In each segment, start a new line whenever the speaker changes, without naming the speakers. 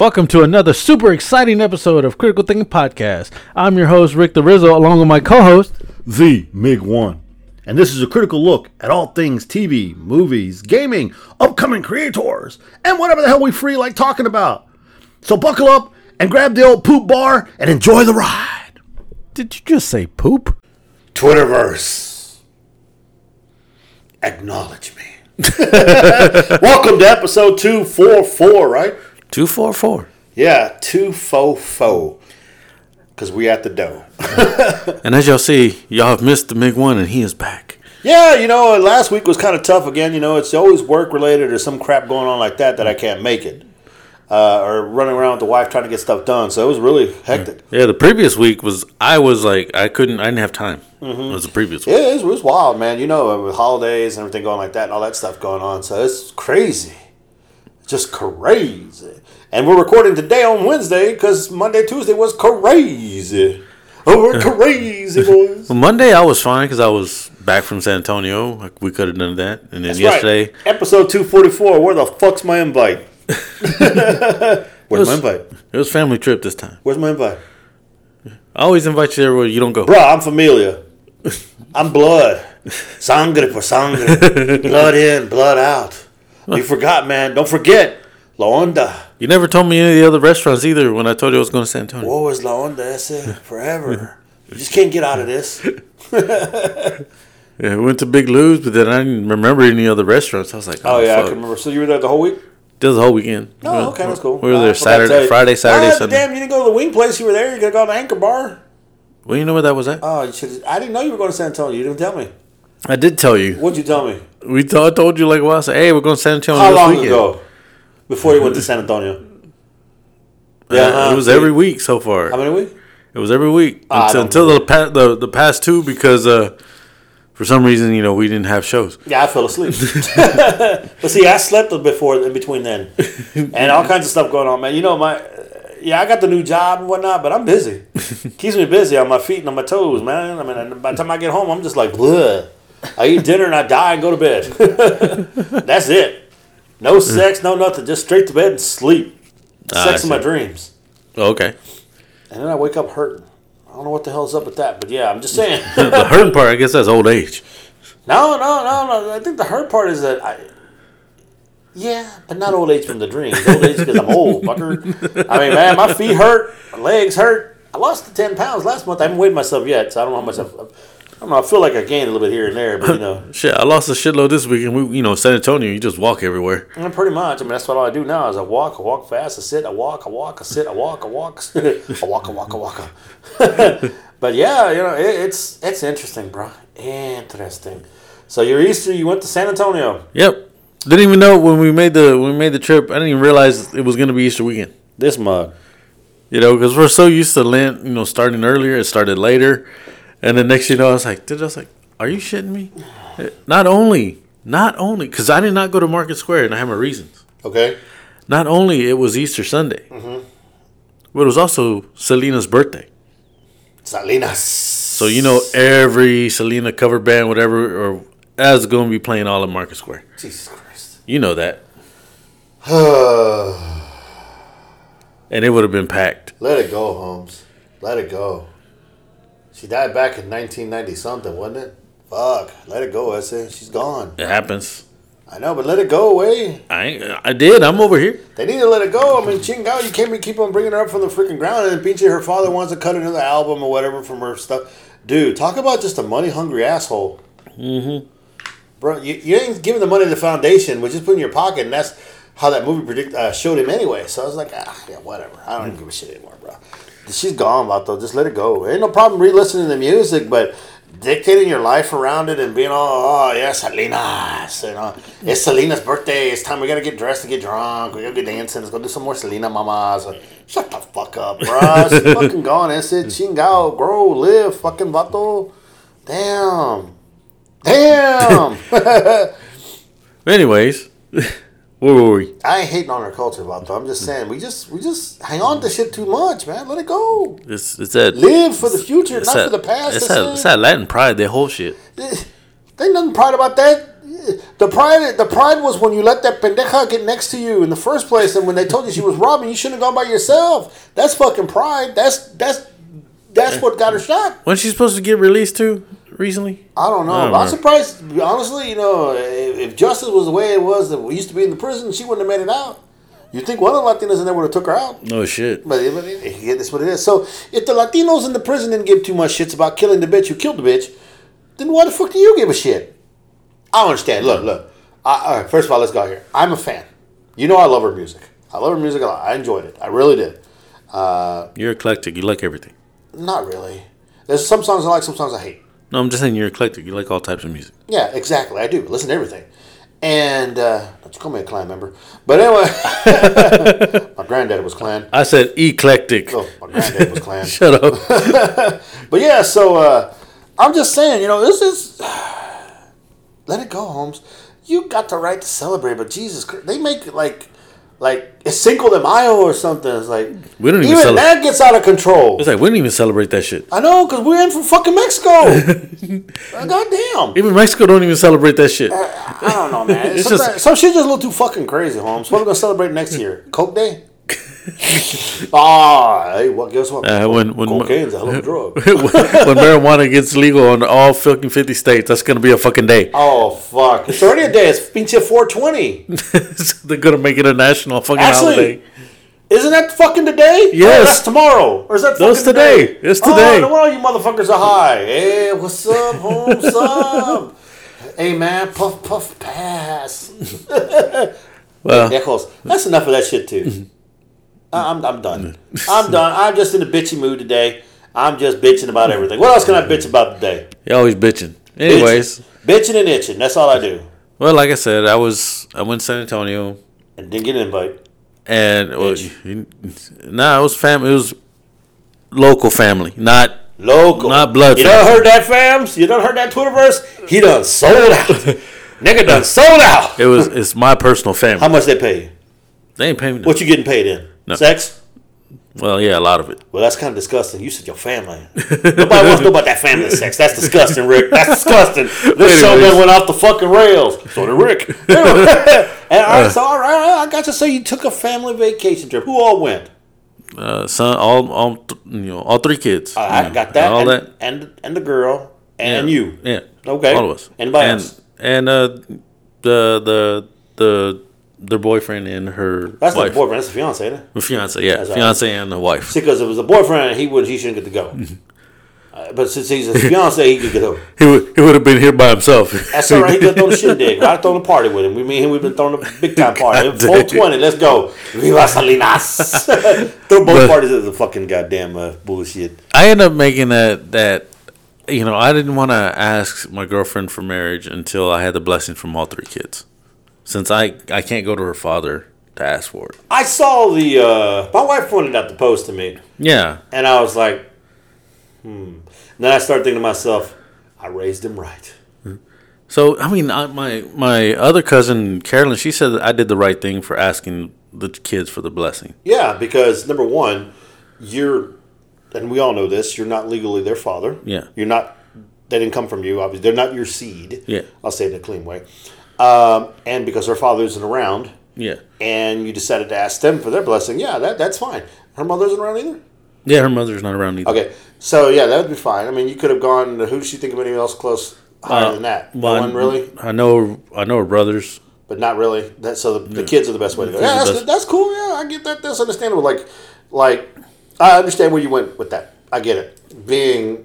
Welcome to another super exciting episode of Critical Thinking Podcast. I'm your host, Rick the Rizzo, along with my co host,
The MiG 1. And this is a critical look at all things TV, movies, gaming, upcoming creators, and whatever the hell we free like talking about. So buckle up and grab the old poop bar and enjoy the ride.
Did you just say poop?
Twitterverse. Acknowledge me. Welcome to episode 244, right?
244.
Yeah, 244. Because we at the dough.
And as y'all see, y'all have missed the MiG 1 and he is back.
Yeah, you know, last week was kind of tough again. You know, it's always work related or some crap going on like that that I can't make it. Uh, or running around with the wife trying to get stuff done. So it was really hectic.
Yeah, the previous week was, I was like, I couldn't, I didn't have time. It was the previous week.
Yeah, it was, it was wild, man. You know, with holidays and everything going like that and all that stuff going on. So it's crazy. Just crazy. And we're recording today on Wednesday because Monday, Tuesday was crazy. Oh, we're uh, crazy, boys.
Well, Monday I was fine because I was back from San Antonio. Like, we could have done that. And then
That's
yesterday,
right. Episode 244. Where the fuck's my invite? Where's my invite?
it was family trip this time.
Where's my invite?
I always invite you everywhere you don't go.
Bro, I'm familia. I'm blood. Sangre por sangre. blood in, blood out. You forgot, man. Don't forget. La Onda.
You never told me any of the other restaurants either when I told you I was going to San Antonio.
What was La Onda ese? Forever. You just can't get out of this.
Yeah, we went to Big Lou's, but then I didn't remember any other restaurants. I was like, oh,
Oh, yeah, I can remember. So you were there the whole week?
Was the whole weekend.
Oh, okay,
We-
that's cool.
We were there Saturday. Friday, Saturday,
Ah,
Sunday.
Damn, you didn't go to the wing place. You were there. You could have gone to Anchor Bar.
Well, you know where that was at?
Oh, you should. I didn't know you were going to San Antonio. You didn't tell me.
I did tell you.
What'd you tell me?
We t- I told you like a while. I said, hey, we're going to San Antonio
How
this
long
weekend.
ago? Before you went to San Antonio?
Uh,
huh?
it was every week so far.
How many weeks?
It was every week
I
until, until the, pa- the the past two because uh, for some reason you know we didn't have shows.
Yeah, I fell asleep. but see, I slept before in between then, and all kinds of stuff going on, man. You know my. Yeah, I got the new job and whatnot, but I'm busy. Keeps me busy on my feet and on my toes, man. I mean, by the time I get home, I'm just like, Bleh. I eat dinner and I die and go to bed. That's it. No sex, no nothing. Just straight to bed and sleep.
Ah,
Sex
I
in my
see.
dreams.
Oh, okay.
And then I wake up hurting. I don't know what the hell's up with that, but yeah, I'm just saying.
the hurting part, I guess that's old age.
No, no, no, no. I think the hurt part is that I. Yeah, but not old age from the dreams. Old age because I'm old, fucker. I mean, man, my feet hurt, my legs hurt. I lost the ten pounds last month. I haven't weighed myself yet, so I don't know how much. I've, I don't know. I feel like I gained a little bit here and there, but you know,
Shit, I lost a shitload this week, and we, you know, San Antonio, you just walk everywhere.
Mean, pretty much. I mean, that's what all I do now is I walk, I walk fast, I sit, I walk, I walk, I sit, I walk, I walk, I walk, I walk, I walk. but yeah, you know, it, it's it's interesting, bro. Interesting. So your Easter, you went to San Antonio.
Yep. Didn't even know when we made the when we made the trip. I didn't even realize it was gonna be Easter weekend.
This mug.
You know, because we're so used to Lent, you know, starting earlier. It started later, and the next you know, I was like, did I was like, are you shitting me? Not only, not only, because I did not go to Market Square, and I have my reasons.
Okay.
Not only it was Easter Sunday, mm-hmm. but it was also Selena's birthday.
Salinas.
So you know, every Selena cover band, whatever, or is going to be playing all at Market Square.
Jesus Christ.
You know that, and it would have been packed.
Let it go, Holmes. Let it go. She died back in 1990 something, wasn't it? Fuck. Let it go, Essa. She's gone.
It happens.
I know, but let it go away.
I ain't, I did. I'm over here.
They need to let it go. I mean, Chingao, you can't keep on bringing her up from the freaking ground, and then Pinche, her father wants to cut another album or whatever from her stuff. Dude, talk about just a money hungry asshole. Mm-hmm. Bro, you, you ain't giving the money to the foundation, which is put in your pocket, and that's how that movie predict uh, showed him anyway. So I was like, ah, yeah, whatever. I don't even give a shit anymore, bro. She's gone, Vato. Just let it go. Ain't no problem re-listening to the music, but dictating your life around it and being all, oh, yeah, Salinas. You know, it's Selena's birthday. It's time we gotta get dressed and get drunk. We gotta get dancing. Let's go do some more Selena mamas. Shut the fuck up, bro. She's fucking gone. That's it. Chingao, grow, live, fucking Vato. Damn. Damn.
Anyways, where were we?
I ain't hating on our culture, Vato. I'm just saying we just we just hang on to shit too much, man. Let it go.
It's it's that
Live for the future, not
that,
for the past.
It's that, it's that Latin pride. that whole shit.
Eh, there ain't nothing pride about that. The pride, the pride was when you let that pendeja get next to you in the first place, and when they told you she was robbing, you shouldn't have gone by yourself. That's fucking pride. That's that's that's what got her shot.
When she supposed to get released to recently?
I don't know.
I don't
I'm surprised. Honestly, you know, if, if justice was the way it was that we used to be in the prison, she wouldn't have made it out. You think one of the Latinos in there would have took her out?
No shit.
But it, but it, yeah, that's what it is. So if the Latinos in the prison didn't give too much shits about killing the bitch who killed the bitch, then why the fuck do you give a shit? I don't understand. Look, look. I, all right, first of all, let's go here. I'm a fan. You know I love her music. I love her music a lot. I enjoyed it. I really did. Uh,
You're eclectic. You like everything.
not really. There's some songs I like, some songs I hate.
No, I'm just saying you're eclectic. You like all types of music.
Yeah, exactly. I do. Listen to everything. And uh, don't you call me a clan member. But anyway, my granddad was clan.
I said eclectic.
Oh, my granddad was clan.
Shut up.
But yeah, so uh, I'm just saying, you know, this is. Let it go, Holmes. You got the right to celebrate, but Jesus Christ, they make like. Like it's Cinco de Mayo or something. It's like
We don't even
even
celebrate-
that gets out of control.
It's like we didn't even celebrate that shit.
I know because we're in from fucking Mexico. Uh, God damn.
Even Mexico don't even celebrate that shit.
I don't know, man.
It's
Sometimes-
just-
some shit just a little too fucking crazy, Holmes. What are we gonna celebrate next year? Coke Day? Ah, hey, well, guess what?
Uh, when when
Cocaine's a hell of a drug.
when marijuana gets legal in all fucking fifty states, that's gonna be a fucking day.
Oh fuck! It's already a day. It's pinche 420.
They're gonna make it a national fucking
Actually,
holiday.
Isn't that fucking today?
Yes.
Oh, that's tomorrow. Or is that
That's
fucking
today.
today?
It's
Oh,
today.
no wonder you motherfuckers are high. Hey, what's up? What's up? Hey man, puff puff pass.
Well,
Viejos, that's enough of that shit too. I'm, I'm done. I'm done. I'm just in a bitchy mood today. I'm just bitching about everything. What else can I bitch about today?
you're always bitching. Anyways,
bitching, bitching and itching. That's all I do.
well, like I said, I was I went to San Antonio,
And didn't get an invite.
and well, you- nah, it was family. It was local family, not
Local.
Not blood
You done
family.
heard that, fams? You done heard that Twitterverse? He done sold out. Nigga done sold out.
it was. It's my personal family.
How much they pay you?
They ain't paying me.
What you getting paid in?
No.
Sex?
Well, yeah, a lot of it.
Well, that's kind of disgusting. You said your family. Nobody wants to know about that family sex. That's disgusting, Rick. That's disgusting. This show done went off the fucking rails. So did Rick. and all right, so all right, all right, I got to say you took a family vacation trip. Who all went?
Uh, son, all, all, you know, all three kids.
I
know,
got that.
All
and,
that.
And and the girl and
yeah.
you.
Yeah.
Okay.
All of us.
Anybody
and,
else?
And uh, the the the their boyfriend and her
That's not
wife,
the boyfriend. That's the fiance, isn't it?
Fiance, yeah,
That's
fiance and the wife.
See, because if it was a boyfriend, he would he shouldn't get to go.
Mm-hmm.
Uh, but since he's a fiance, he could get over.
He would he would have been here by himself.
That's all right. He could throw the shindig. Right, throwing a party with him. We mean him. We've been throwing a big time party. Four twenty. Let's go. Viva Salinas. Throw both
But-
parties as a fucking goddamn uh, bullshit.
I end up making that that you know I didn't want to ask my girlfriend for marriage until I had the blessing from all three kids. Since I I can't go to her father to ask for it.
I saw the. Uh, my wife pointed out the post to me,
Yeah,
and I was like, hmm. Then I started thinking to myself, I raised him right.
So I mean, I, my my other cousin Carolyn, she said that I did the right thing for asking the kids for the blessing.
Yeah, because number one, you're, and we all know this. You're not legally their father.
Yeah.
You're not. They didn't come from you. Obviously, they're not your seed.
Yeah.
I'll say it in a clean way. Um, and because her father isn't around,
Yeah,
and you decided to ask them for their blessing, yeah, that that's fine. Her mother isn't around either.
yeah, her mother's not around either.
Okay, so yeah, that would be fine. I mean, you could have gone. Who does she think of anyone else close higher
Uh,
than that?
Well, I-
one really,
I know I know her brothers.
but not really. That so the, the kids are the best way to go. Yeah, that's, that's cool. Yeah, I get that. That's understandable. Like, like I understand where you went with that. I get it. Being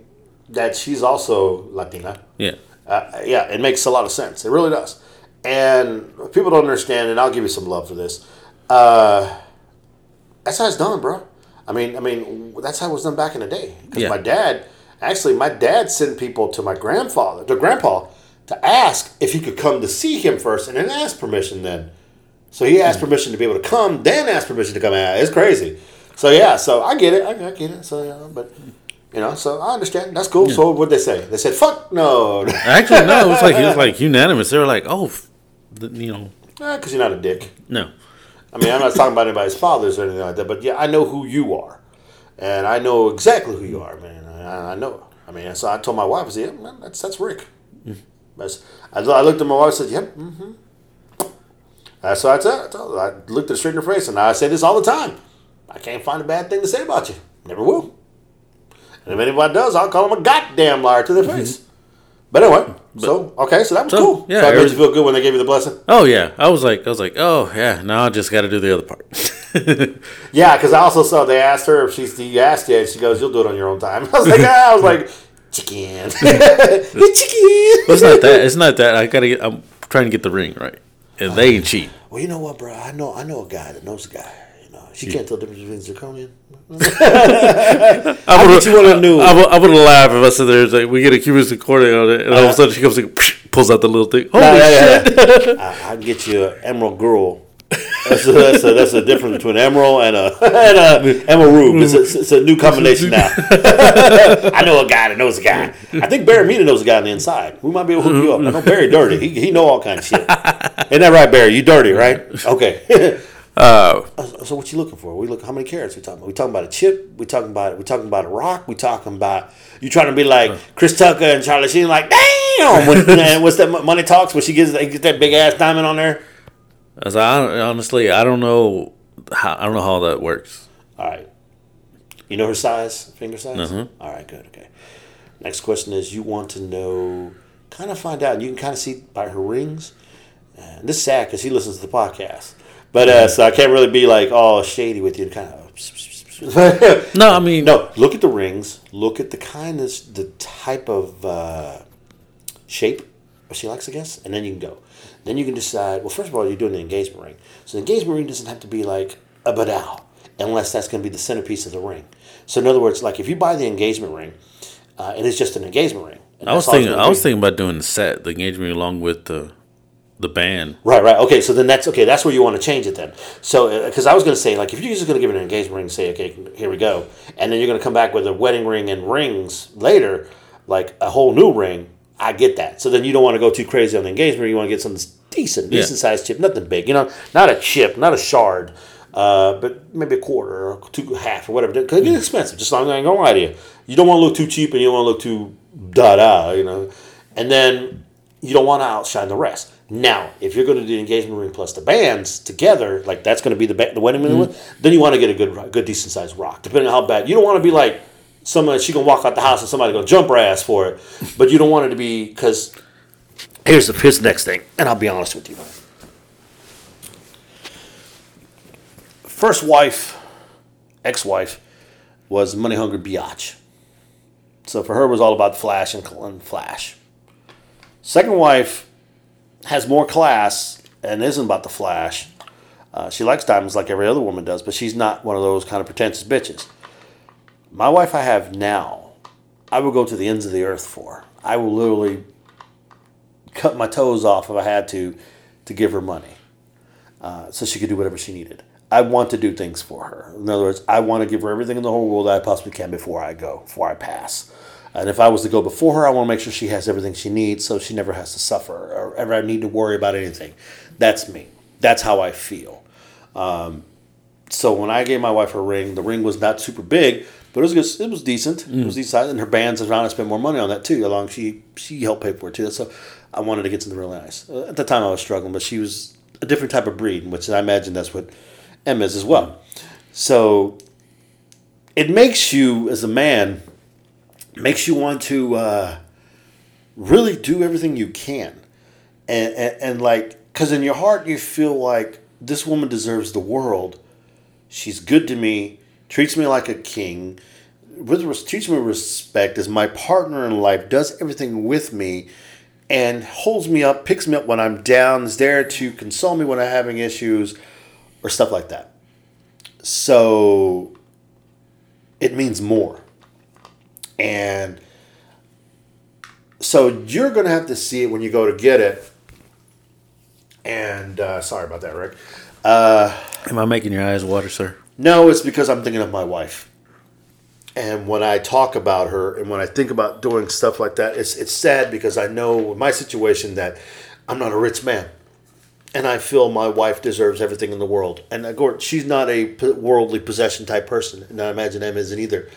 that she's also Latina.
Yeah,
Uh, yeah, it makes a lot of sense. It really does. And people don't understand, and I'll give you some love for this. Uh, that's how it's done, bro. I mean, I mean, that's how it was done back in the day. Because
Yeah.
my dad, actually, my dad sent people to my grandfather, to grandpa, to ask if he could come to see him first, and then ask permission. Then, so he asked permission to be able to come, then asked permission to come out. It's crazy. So yeah, so I get it. I, I get it. So yeah, but. You know, so I understand. That's cool. So what'd they say? They said, "Fuck no."
actually, no, it was like it was like unanimous. They were like, oh, the, you know,
Because you're not a dick.
no.
I mean, I'm not talking about anybody's fathers or anything like that, but yeah, I know who you are, and I know exactly who you are, man. I, I know. I mean, so I told my wife, I said, yeah, man, that's that's Rick. That's, I, I looked at my wife and said, yep, mm-hmm. That's what I said. I, told. I looked her straight in her face, and I say this all the time. I can't find a bad thing to say about you. Never will. And if anybody does, I'll call them a goddamn liar to their face. But anyway, so okay, so that was
So,
cool.
yeah,
so I made you feel good when they gave you the blessing.
Oh yeah, I was like, I was like, oh yeah. Now I just got to do the other part.
Yeah, because I also saw they asked her if she's you asked yet. She goes, "You'll do it on your own time." I was like, ah, I was like, chicken, chicken.
But it's not that. It's not that. I gotta. Get, I'm trying to get the ring right, and they ain't cheap.
Well, you know what, bro? I know I know a guy that knows a guy. Know, she can't tell the difference between zirconium.
I would
you one new.
I would, I would laugh if I said there's like we get a Cuban recording on it, and all of a uh-huh. sudden she comes like pulls out the little thing. Holy
yeah,
shit!
yeah. I, I can get you an emerald girl. That's a, that's, a, that's a difference between emerald and a, and a emerald. It's a, it's a new combination now. I know a guy that knows a guy. I think Barry Mina knows a guy on the inside. We might be able to hook you up. I know Barry dirty. He, he know all kinds of shit. Ain't that right, Barry? You dirty, right? Okay.
Uh,
so what you looking for? We look. How many carrots we talking about? We talking about a chip? We talking about we talking about a rock? We talking about you trying to be like Chris Tucker and Charlie Sheen? Like damn! When, what's that? Money talks when she gets, gets that big ass diamond on there.
I was like, I honestly, I don't know how. I don't know how that works.
All right. You know her size, finger size?
Mhm.
All right, good, okay. Next question is you want to know, kind of find out, you can kind of see by her rings. And this is sad because he listens to the podcast. But uh, so I can't really be like all shady with you kind of.
No, I mean,
no, look at the rings. Look at the kind of, the type of uh, shape she likes, I guess, and then you can go. Then you can decide. Well, first of all, you're doing the engagement ring, so the engagement ring doesn't have to be like a badal, unless that's going to be the centerpiece of the ring. So in other words, like if you buy the engagement ring, uh, and it's just an engagement ring.
I was
that's all it's
thinking. I was thinking about doing the set, the engagement ring, along with the the band.
Right, right. Okay, so then that's okay. That's where you want to change it then. So, because I was going to say, like, if you're just going to give it an engagement ring and say, okay, here we go, and then you're going to come back with a wedding ring and rings later, like a whole new ring, I get that. So then you don't want to go too crazy on the engagement ring. You want to get something decent,
Yeah.
decent sized chip, nothing big, you know, not a chip, not a shard, uh, but maybe a quarter or two, half or whatever. Because it gets expensive. Just I'm not to lie to you. You don't want to look too cheap and you don't want to look too da da, you know. And then you don't want to outshine the rest. Now, if you're going to do the engagement ring plus the bands together, like that's going to be the ba- the wedding ring, mm-hmm. then you want to get a good, good, decent sized rock. Depending on how bad, you don't want to be like someone she gonna walk out the house and somebody gonna jump her ass for it, but you don't want it to be because here's the here's the next thing, and I'll be honest with you. First wife, ex-wife, was money hungry biatch. So for her, it was all about flash and, and flash. Second wife has more class and isn't about the flash. Uh, she likes diamonds like every other woman does, but she's not one of those kind of pretentious bitches. My wife I have now, I will go to the ends of the earth for. I will literally cut my toes off if I had to to give her money uh, so she could do whatever she needed. I want to do things for her. In other words, I want to give her everything in the whole world that I possibly can before I go, before I pass. And if I was to go before her, I want to make sure she has everything she needs so she never has to suffer or ever need to worry about anything. That's me. That's how I feel. Um, so when I gave my wife her ring, the ring was not super big, but it was good, it was decent. It was decent, size, and her bands and I spent more money on that too. Along she she helped pay for it too. So I wanted to get something really nice. Uh, At the time, I was struggling, but she was a different type of breed, which I imagine that's what Em is as well. So it makes you, as a man, makes you want to uh, really do everything you can, and and, and like because in your heart you feel like this woman deserves the world. She's good to me, treats me like a king, with treats me respect, is my partner in life, does everything with me, and holds me up, picks me up when I'm down, is there to console me when I'm having issues, or stuff like that. So it means more. And so you're going to have to see it when you go to get it. And uh, sorry about that, Rick.
Am I making your eyes water, sir?
No, it's because I'm thinking of my wife. And when I talk about her and when I think about doing stuff like that, it's, it's sad because I know my situation that I'm not a rich man. And I feel my wife deserves everything in the world. And of course, she's not a worldly possession type person. And I imagine Em isn't either.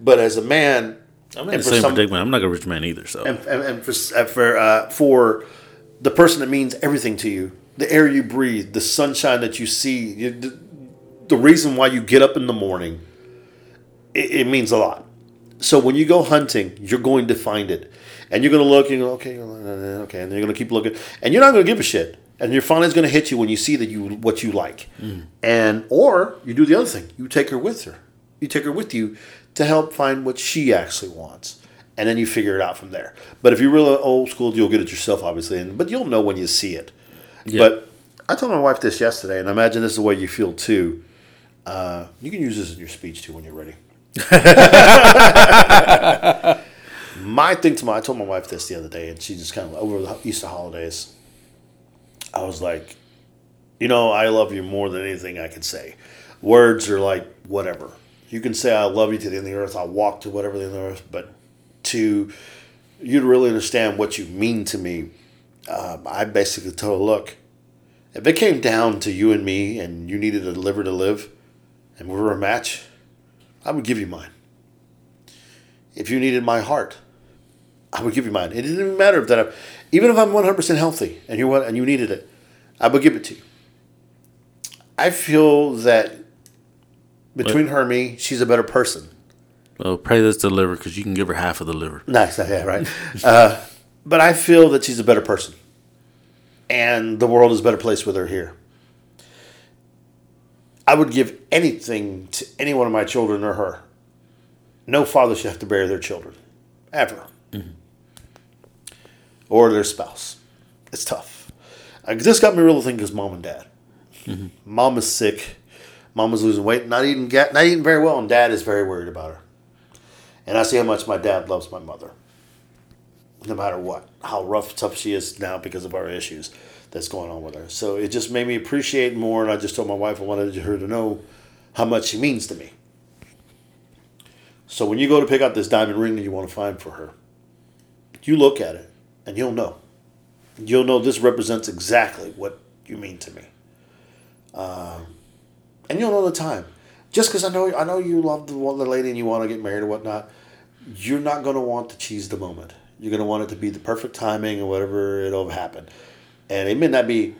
But as a man,
I'm in the same
some-
predicament. I'm not a rich man either. So
and, and, and for uh, for uh, for the person that means everything to you, the air you breathe, the sunshine that you see, you, the, the reason why you get up in the morning, it, it means a lot. So when you go hunting, you're going to find it, and you're going to look and go, okay, uh, okay, and you're going to keep looking, and you're not going to give a shit. And your finally is going to hit you when you see that you what you like, and or you do the other thing. You take her with her. You take her with you to help find what she actually wants, and then you figure it out from there. But if you're really old school, you'll get it yourself, obviously, and but you'll know when you see it. But I told my wife this yesterday, and I imagine this is the way you feel too. Uh, you can use this in your speech too when you're ready. my thing to my, I told my wife this the other day, and she just kind of over the Easter holidays. I was like, you know, I love you more than anything I can say. Words are like whatever. You can say I love you to the end of the earth. I'll walk to whatever the end of the earth, but to you to really understand what you mean to me, um, I basically told her, look, if it came down to you and me, and you needed a liver to live, and we were a match, I would give you mine. If you needed my heart, I would give you mine. It didn't even matter if that, I, even if I'm 100% healthy and you and you needed it, I would give it to you. I feel that between her and me, she's a better person.
well, pray this the liver because you can give her half of the liver.
Nice, yeah, right. uh, but I feel that she's a better person, and the world is a better place with her here. I would give anything to any one of my children or her. No father should have to bury their children, ever, or their spouse. It's tough. Uh, this got me really thinking because mom and dad. Mom is sick. Mom losing weight, not eating, not eating very well, and dad is very worried about her. And I see how much my dad loves my mother. No matter what, how rough, tough she is now because of our issues that's going on with her. So it just made me appreciate more. And I just told my wife I wanted her to know how much she means to me. So when you go to pick out this diamond ring that you want to find for her, you look at it and you'll know. You'll know this represents exactly what you mean to me. Um, and you'll know the time. Just because I know I know you love the, the lady and you want to get married or whatnot, you're not going to want to cheese the moment. You're going to want it to be the perfect timing or whatever it'll happen. And it may not be,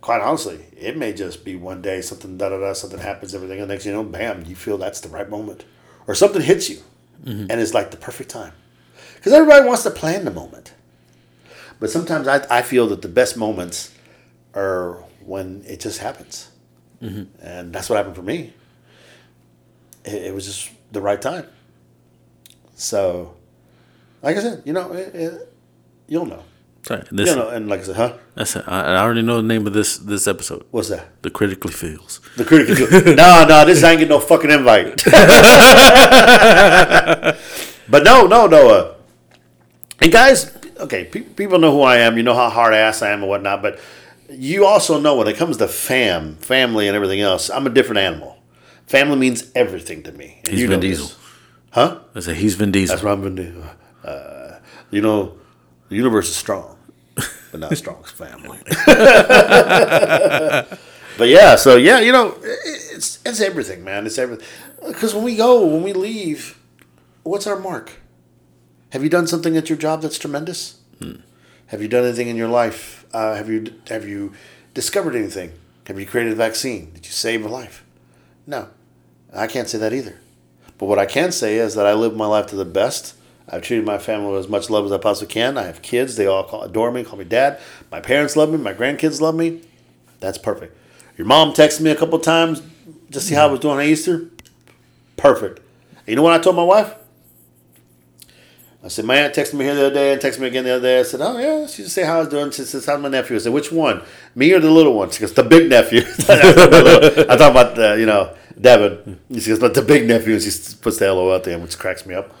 quite honestly, it may just be one day something da da da something happens, everything, and next you know, bam, you feel that's the right moment, or something hits you, mm-hmm. and it's like the perfect time. Because everybody wants to plan the moment, but sometimes I I feel that the best moments are when it just happens, and that's what happened for me. It, it was just the right time. So, like I said, you know, it, it, you'll know.
Sorry, this,
You know, and like I said, huh?
that's it. I, I already know the name of this this episode.
What's that?
The critically feels.
The critic. no, no, this ain't get no fucking invite. but no, no, no. Uh, and guys, okay, pe- people know who I am. You know how hard ass I am and whatnot. But you also know when it comes to fam, family, and everything else, I'm a different animal. Family means everything to me. And
He's
you
Vin
know this.
Diesel.
Huh?
I said he's Vin Diesel.
That's what I've been doing. Uh, you know, the universe is strong, but not strong as family. but yeah, so yeah, you know, it's it's everything, man. It's everything. Because when we go, when we leave, what's our mark? Have you done something at your job that's tremendous? Have you done anything in your life? Uh, have you have you discovered anything? Have you created a vaccine? Did you save a life? No, I can't say that either. But what I can say is that I live my life to the best. I've treated my family with as much love as I possibly can. I have kids; they all call, adore me, call me dad. My parents love me. My grandkids love me. That's perfect. Your mom texted me a couple times to see how I was doing on Easter. Perfect. You know what I told my wife? I said, my aunt texted me here the other day and texted me again the other day. I said, oh, yeah, she just say how I was doing. She says, how's my nephew? I said, which one? Me or the little one? She goes, the big nephew. I talk about, uh, you know, Devin. She goes, but the big nephew. And she puts the LOL at the end, which cracks me up.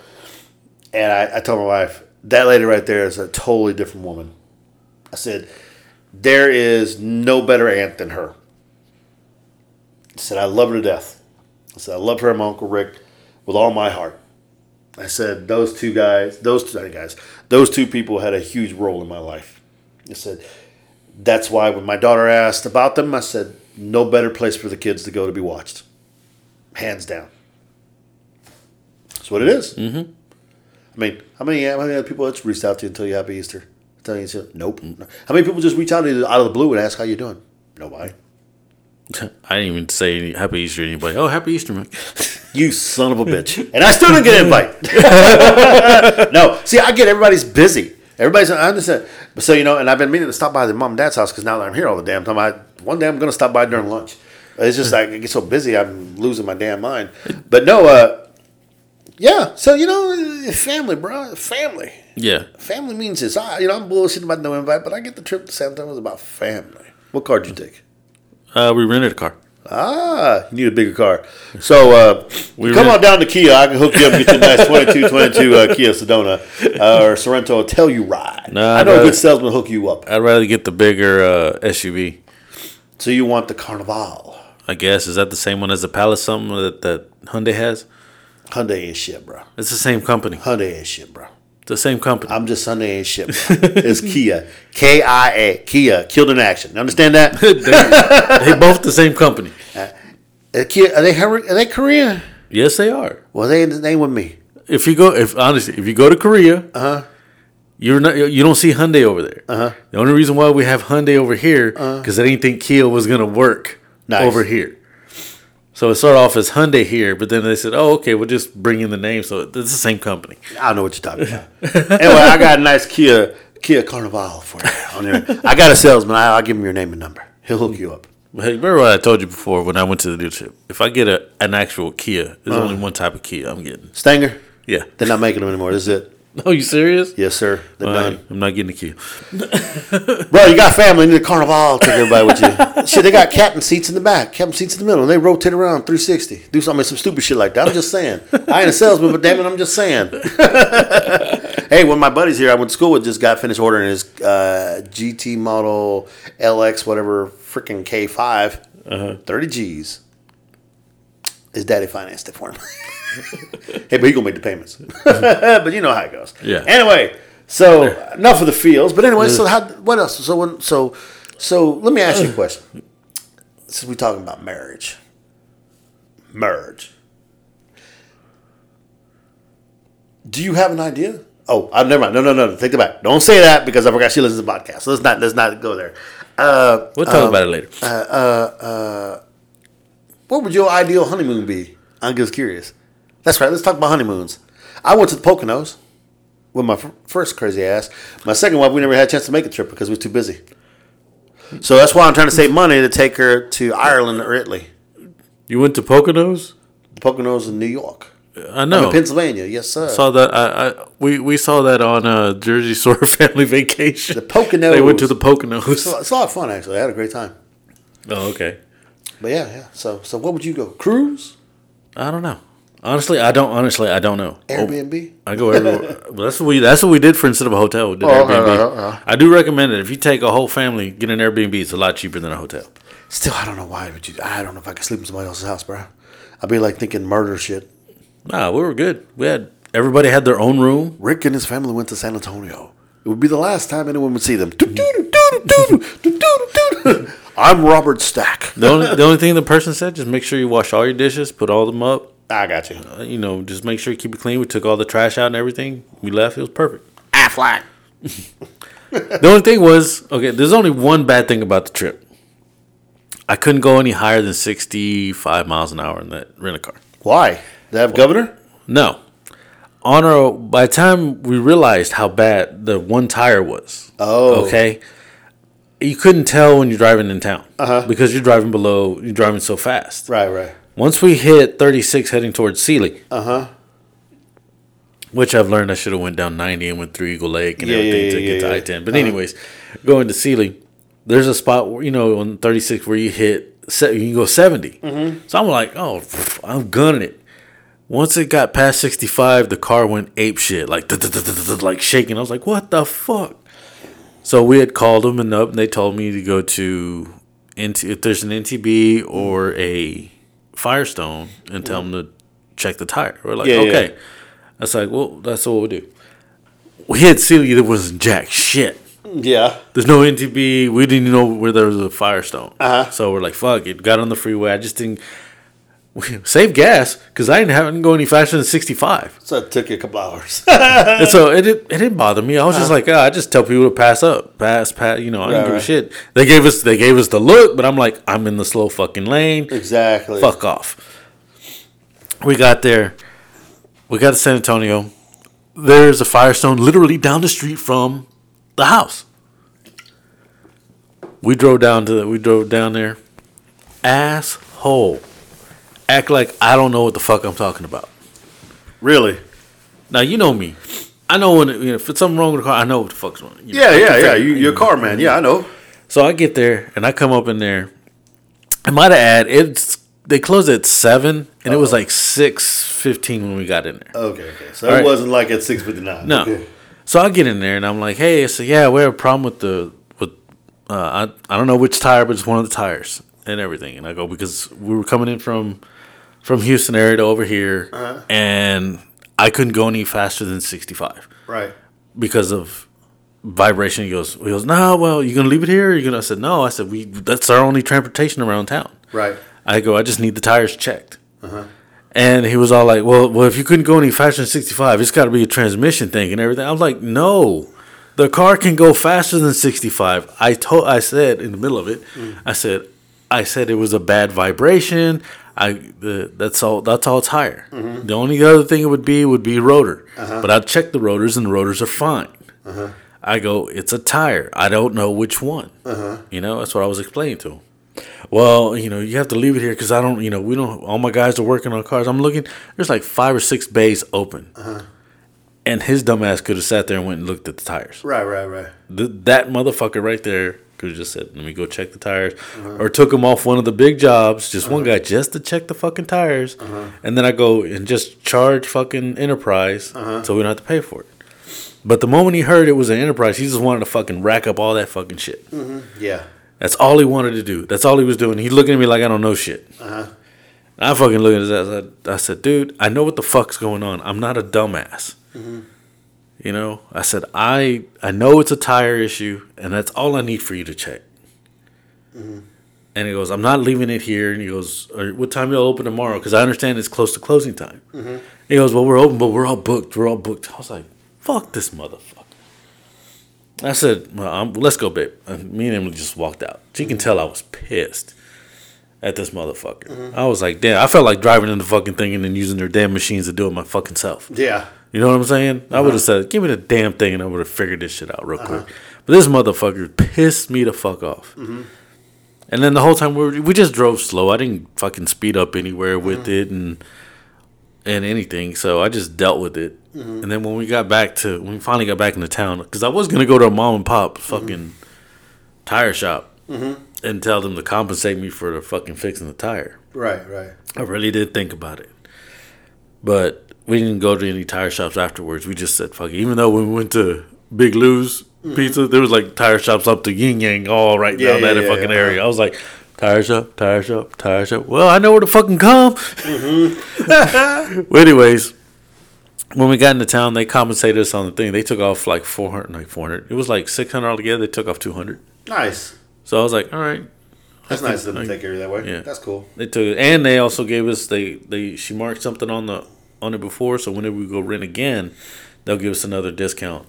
And I, I told my wife, that lady right there is a totally different woman. I said, there is no better aunt than her. I said, I love her to death. I said, I love her and my Uncle Rick with all my heart. I said, those two guys, those two guys, those two people had a huge role in my life. I said, that's why when my daughter asked about them, I said, no better place for the kids to go to be watched. Hands down. That's what it is. Mm-hmm. I mean, how many how many other people else reached out to you and tell you Happy Easter? Tell you, nope. How many people just reach out to you out of the blue and ask how you doing? Nobody.
I didn't even say any, Happy Easter to anybody. Oh, Happy Easter, man.
You son of a bitch. And I still didn't get an invite. no. See, I get everybody's busy. Everybody's, I understand. But so, you know, and I've been meaning to stop by the mom and dad's house because now that I'm here all the damn time, I, one day I'm going to stop by during lunch. It's just like, I get so busy, I'm losing my damn mind. But no, uh, yeah. So, you know, family, bro. Family.
Yeah.
Family means this. I, you know, I'm bullshitting about no invite, but I get the trip to San Antonio was about family. What card you take?
Uh, we rented a car.
Ah, you need a bigger car. So uh,
We
come on down to Kia. I can hook you up and get you a nice 22, 22 uh, Kia Sedona uh, or Sorento Telluride.
Nah,
I
I'd
know a good salesman will hook you up.
I'd rather get the bigger uh, SUV.
So you want the Carnival.
I guess. Is that the same one as the Palace something that, that Hyundai has?
Hyundai ain't shit, bro.
It's the same company.
Hyundai ain't shit, bro.
The same company.
I'm just Hyundai ain't shit. It's Kia. K I A. Kia. Killed in action. You understand that?
they, both the same company.
Uh, Kia, are they are they Korean?
Yes, they are.
Well, they they with me.
If you go, if honestly, if you go to Korea,
Uh huh.
you're not, you don't see Hyundai over there.
Uh-huh.
The only reason why we have Hyundai over here because they didn't think Kia was gonna work
Nice.
over here. So it started off as Hyundai here, but then they said, "Oh, okay, we'll just bring in the name." So it's the same company.
I know what you're talking about. anyway, I got a nice Kia Kia Carnival for you. On there. I got a salesman. I, I'll give him your name and number. He'll hook you up.
Hey, remember what I told you before when I went to the dealership? If I get a, an actual Kia, there's only uh-huh. one type of Kia I'm getting.
Stinger,
Yeah.
they're not making them anymore. This is it.
Oh, you serious?
Yes, sir. They're
All
done.
I'm not getting a Kia.
Bro, you got family. You need a Carnival. Take everybody with you. shit, they got captain seats in the back, captain seats in the middle, and they rotate around 360. Do something, some stupid shit like that. I'm just saying. I ain't a salesman, but damn it, I'm just saying. hey, when my buddies here, I went to school with, just got finished ordering his uh, GT model LX, whatever, freaking K5, 30 G's. His daddy financed it for him. hey, but he gonna make the payments. but you know how it goes.
Yeah.
Anyway, so enough of the feels. But anyway, so how? What else? So when? So, so let me ask you a question. Since we're talking about marriage, marriage. Do you have an idea? Oh, I never mind. No, no, no. Take it back. Don't say that because I forgot she listens to the podcast. So let's not let's not go there. Uh,
We'll talk um, about it later.
Uh, uh, uh, what would your ideal honeymoon be? I'm just curious. That's right. Let's talk about honeymoons. I went to the Poconos with my f- first crazy ass. My second wife, we never had a chance to make a trip because we were too busy. So that's why I'm trying to save money to take her to Ireland or Italy.
you went to Poconos?
The Poconos in New York,
I know.
In Pennsylvania. Yes, sir.
saw that. I, I we we saw that on uh, Jersey Shore Family Vacation.
The Poconos.
They went to the
it's,
Poconos.
a, it's a lot of fun actually. I had a great time.
Oh, okay.
But yeah, yeah. So, so what would you go? Cruise?
I don't know. Honestly, I don't. Honestly, I don't know. Oh,
Airbnb?
I go everywhere. well, that's what we. That's what we did for instead of a hotel. We did
Oh,
Airbnb.
okay, okay.
I do recommend it. If you take a whole family, get an Airbnb. It's a lot cheaper than a hotel.
Still, I don't know why would you. I don't know if I could sleep in somebody else's house, bro. I'd be like thinking murder shit.
Nah, we were good. We had everybody had their own room.
Rick and his family went to San Antonio. It would be the last time anyone would see them. I'm Robert Stack.
The only the only thing the person said, just make sure you wash all your dishes, put all them up.
I got you.
Uh, you know, just make sure you keep it clean. We took all the trash out and everything. We left. It was perfect.
Affleck.
The only thing was, okay, there's only one bad thing about the trip. I couldn't go any higher than 65 miles an hour in that rental car.
Why? They have governor?
No. On our, by the time we realized how bad the one tire was,
Oh.
okay, you couldn't tell when you're driving in town
Uh-huh.
because you're driving below, you're driving so fast.
Right, right.
Once we hit 36 heading towards Sealy,
Uh huh.
which I've learned I should have went down 90 and went through Eagle Lake and
Yeah,
everything
yeah,
to
yeah,
get to
yeah,
I 10. But
Uh-huh.
anyways, going to Sealy, there's a spot where you know on 36 where you hit you can go 70.
Mm-hmm.
So I'm like, oh, I'm gunning it. Once it got past 65, the car went ape shit, like like shaking. I was like, what the fuck? So we had called them and up, and they told me to go to NT, if there's an NTB or a Firestone, and tell them to check the tire. We're like,
Yeah, yeah.
okay. That's like, well, that's what we do. We had Sealy, there wasn't jack shit.
Yeah.
There's no NTB. We didn't know where there was a Firestone.
Uh-huh.
So we're like, fuck it. Got on the freeway. I just didn't. save gas because I didn't have to go any faster than 65.
So it took you a couple hours.
and so it, it, it didn't bother me. I was just uh-huh. like, oh, I just tell people to pass up, pass, pass. You know, I
Right,
don't give a shit. They gave us they gave us the look, but I'm like, I'm in the slow fucking lane.
exactly.
Fuck off. We got there. We got to San Antonio. There's a Firestone literally down the street from the house. We drove down to the, we drove down there. Asshole. Act like I don't know what the fuck I'm talking about.
Really?
Now you know me. I know when you know, if it's something wrong with the car, I know what the fuck's wrong. You
Yeah,
can
yeah, yeah. You, you're a car man. Yeah, I know.
So I get there and I come up in there. I might add it's they closed at seven and it was like six fifteen when we got in there.
Okay, okay. So
All
it
right.
wasn't like at six fifty nine.
No.
Okay.
So I get in there and I'm like, hey, so yeah, we have a problem with the with uh, I I don't know which tire, but it's one of the tires and everything. And I go because we were coming in from from Houston area to over here,
Uh-huh.
and I couldn't go any faster than sixty five
Right.
because of vibration. He goes, he goes, no, well, you're gonna leave it here? Or you gonna? I said, no. I said, we that's our only transportation around town.
Right.
I go, I just need the tires checked. And he was all like, well, well, if you couldn't go any faster than 65, it's got to be a transmission thing and everything. I was like, no, the car can go faster than 65. I told, I said in the middle of it, I said, I said it was a bad vibration. I the, that's all. That's all tire. The only other thing it would be would be rotor. Uh-huh. But I checked the rotors and the rotors are fine. Uh-huh. I go, it's a tire. I don't know which one. Uh-huh. You know, that's what I was explaining to him. Well, you know, you have to leave it here because I don't, you know, we don't, all my guys are working on cars. I'm looking, there's like five or six bays open. And his dumbass could have sat there and went and looked at the tires.
Right. Right. Right.
Th- that motherfucker right there could have just said, let me go check the tires. Uh-huh. Or took him off one of the big jobs, just one uh-huh. guy, just to check the fucking tires. Uh-huh. And then I go and just charge fucking Enterprise so we don't have to pay for it. But the moment he heard it was an Enterprise, he just wanted to fucking rack up all that fucking shit. Mm-hmm.
Yeah.
That's all he wanted to do. That's all he was doing. He looking at me like I don't know shit.
Uh-huh.
I fucking look at his ass. I, I said, dude, I know what the fuck's going on. I'm not a dumbass. Mm-hmm. You know, I said, I I know it's a tire issue, and that's all I need for you to check. Mm-hmm. And he goes, I'm not leaving it here. And he goes, what time y'all open tomorrow? Because I understand it's close to closing time. Mm-hmm. He goes, well, we're open, but we're all booked. We're all booked. I was like, fuck this motherfucker. I said, well, let's go, babe. And me and Emily just walked out. She can mm-hmm. tell I was pissed at this motherfucker. I was like, damn, I felt like driving in the fucking thing and then using their damn machines to do it my fucking self.
Yeah.
You know what I'm saying? I would have uh-huh. said, give me the damn thing and I would have figured this shit out real uh-huh. quick. But this motherfucker pissed me the fuck off. Mm-hmm. And then the whole time we were, we just drove slow. I didn't fucking speed up anywhere with mm-hmm. it and and anything. So I just dealt with it. Mm-hmm. And then when we got back to when we finally got back into town, because I was gonna go to a mom and pop fucking tire shop and tell them to compensate me for the fucking fixing the tire.
Right. Right.
I really did think about it. But we didn't go to any tire shops afterwards. We just said, fuck it. Even though when we went to Big Lou's mm-hmm. Pizza, there was like tire shops up to Yin Yang all right
Yeah,
down
yeah,
that
yeah,
fucking area. I was like, tire shop, tire shop, tire shop. Well, I know where to fucking come. Mm-hmm. well, anyways, when we got into town, they compensated us on the thing. They took off like 400, like 400. It was like 600 altogether. They took off 200.
Nice.
So I was like, all right,
That's nice of them to take care of that way.
Yeah.
That's cool.
They took it, and they also gave us they they she marked something on the on it before, so whenever we go rent again, they'll give us another discount.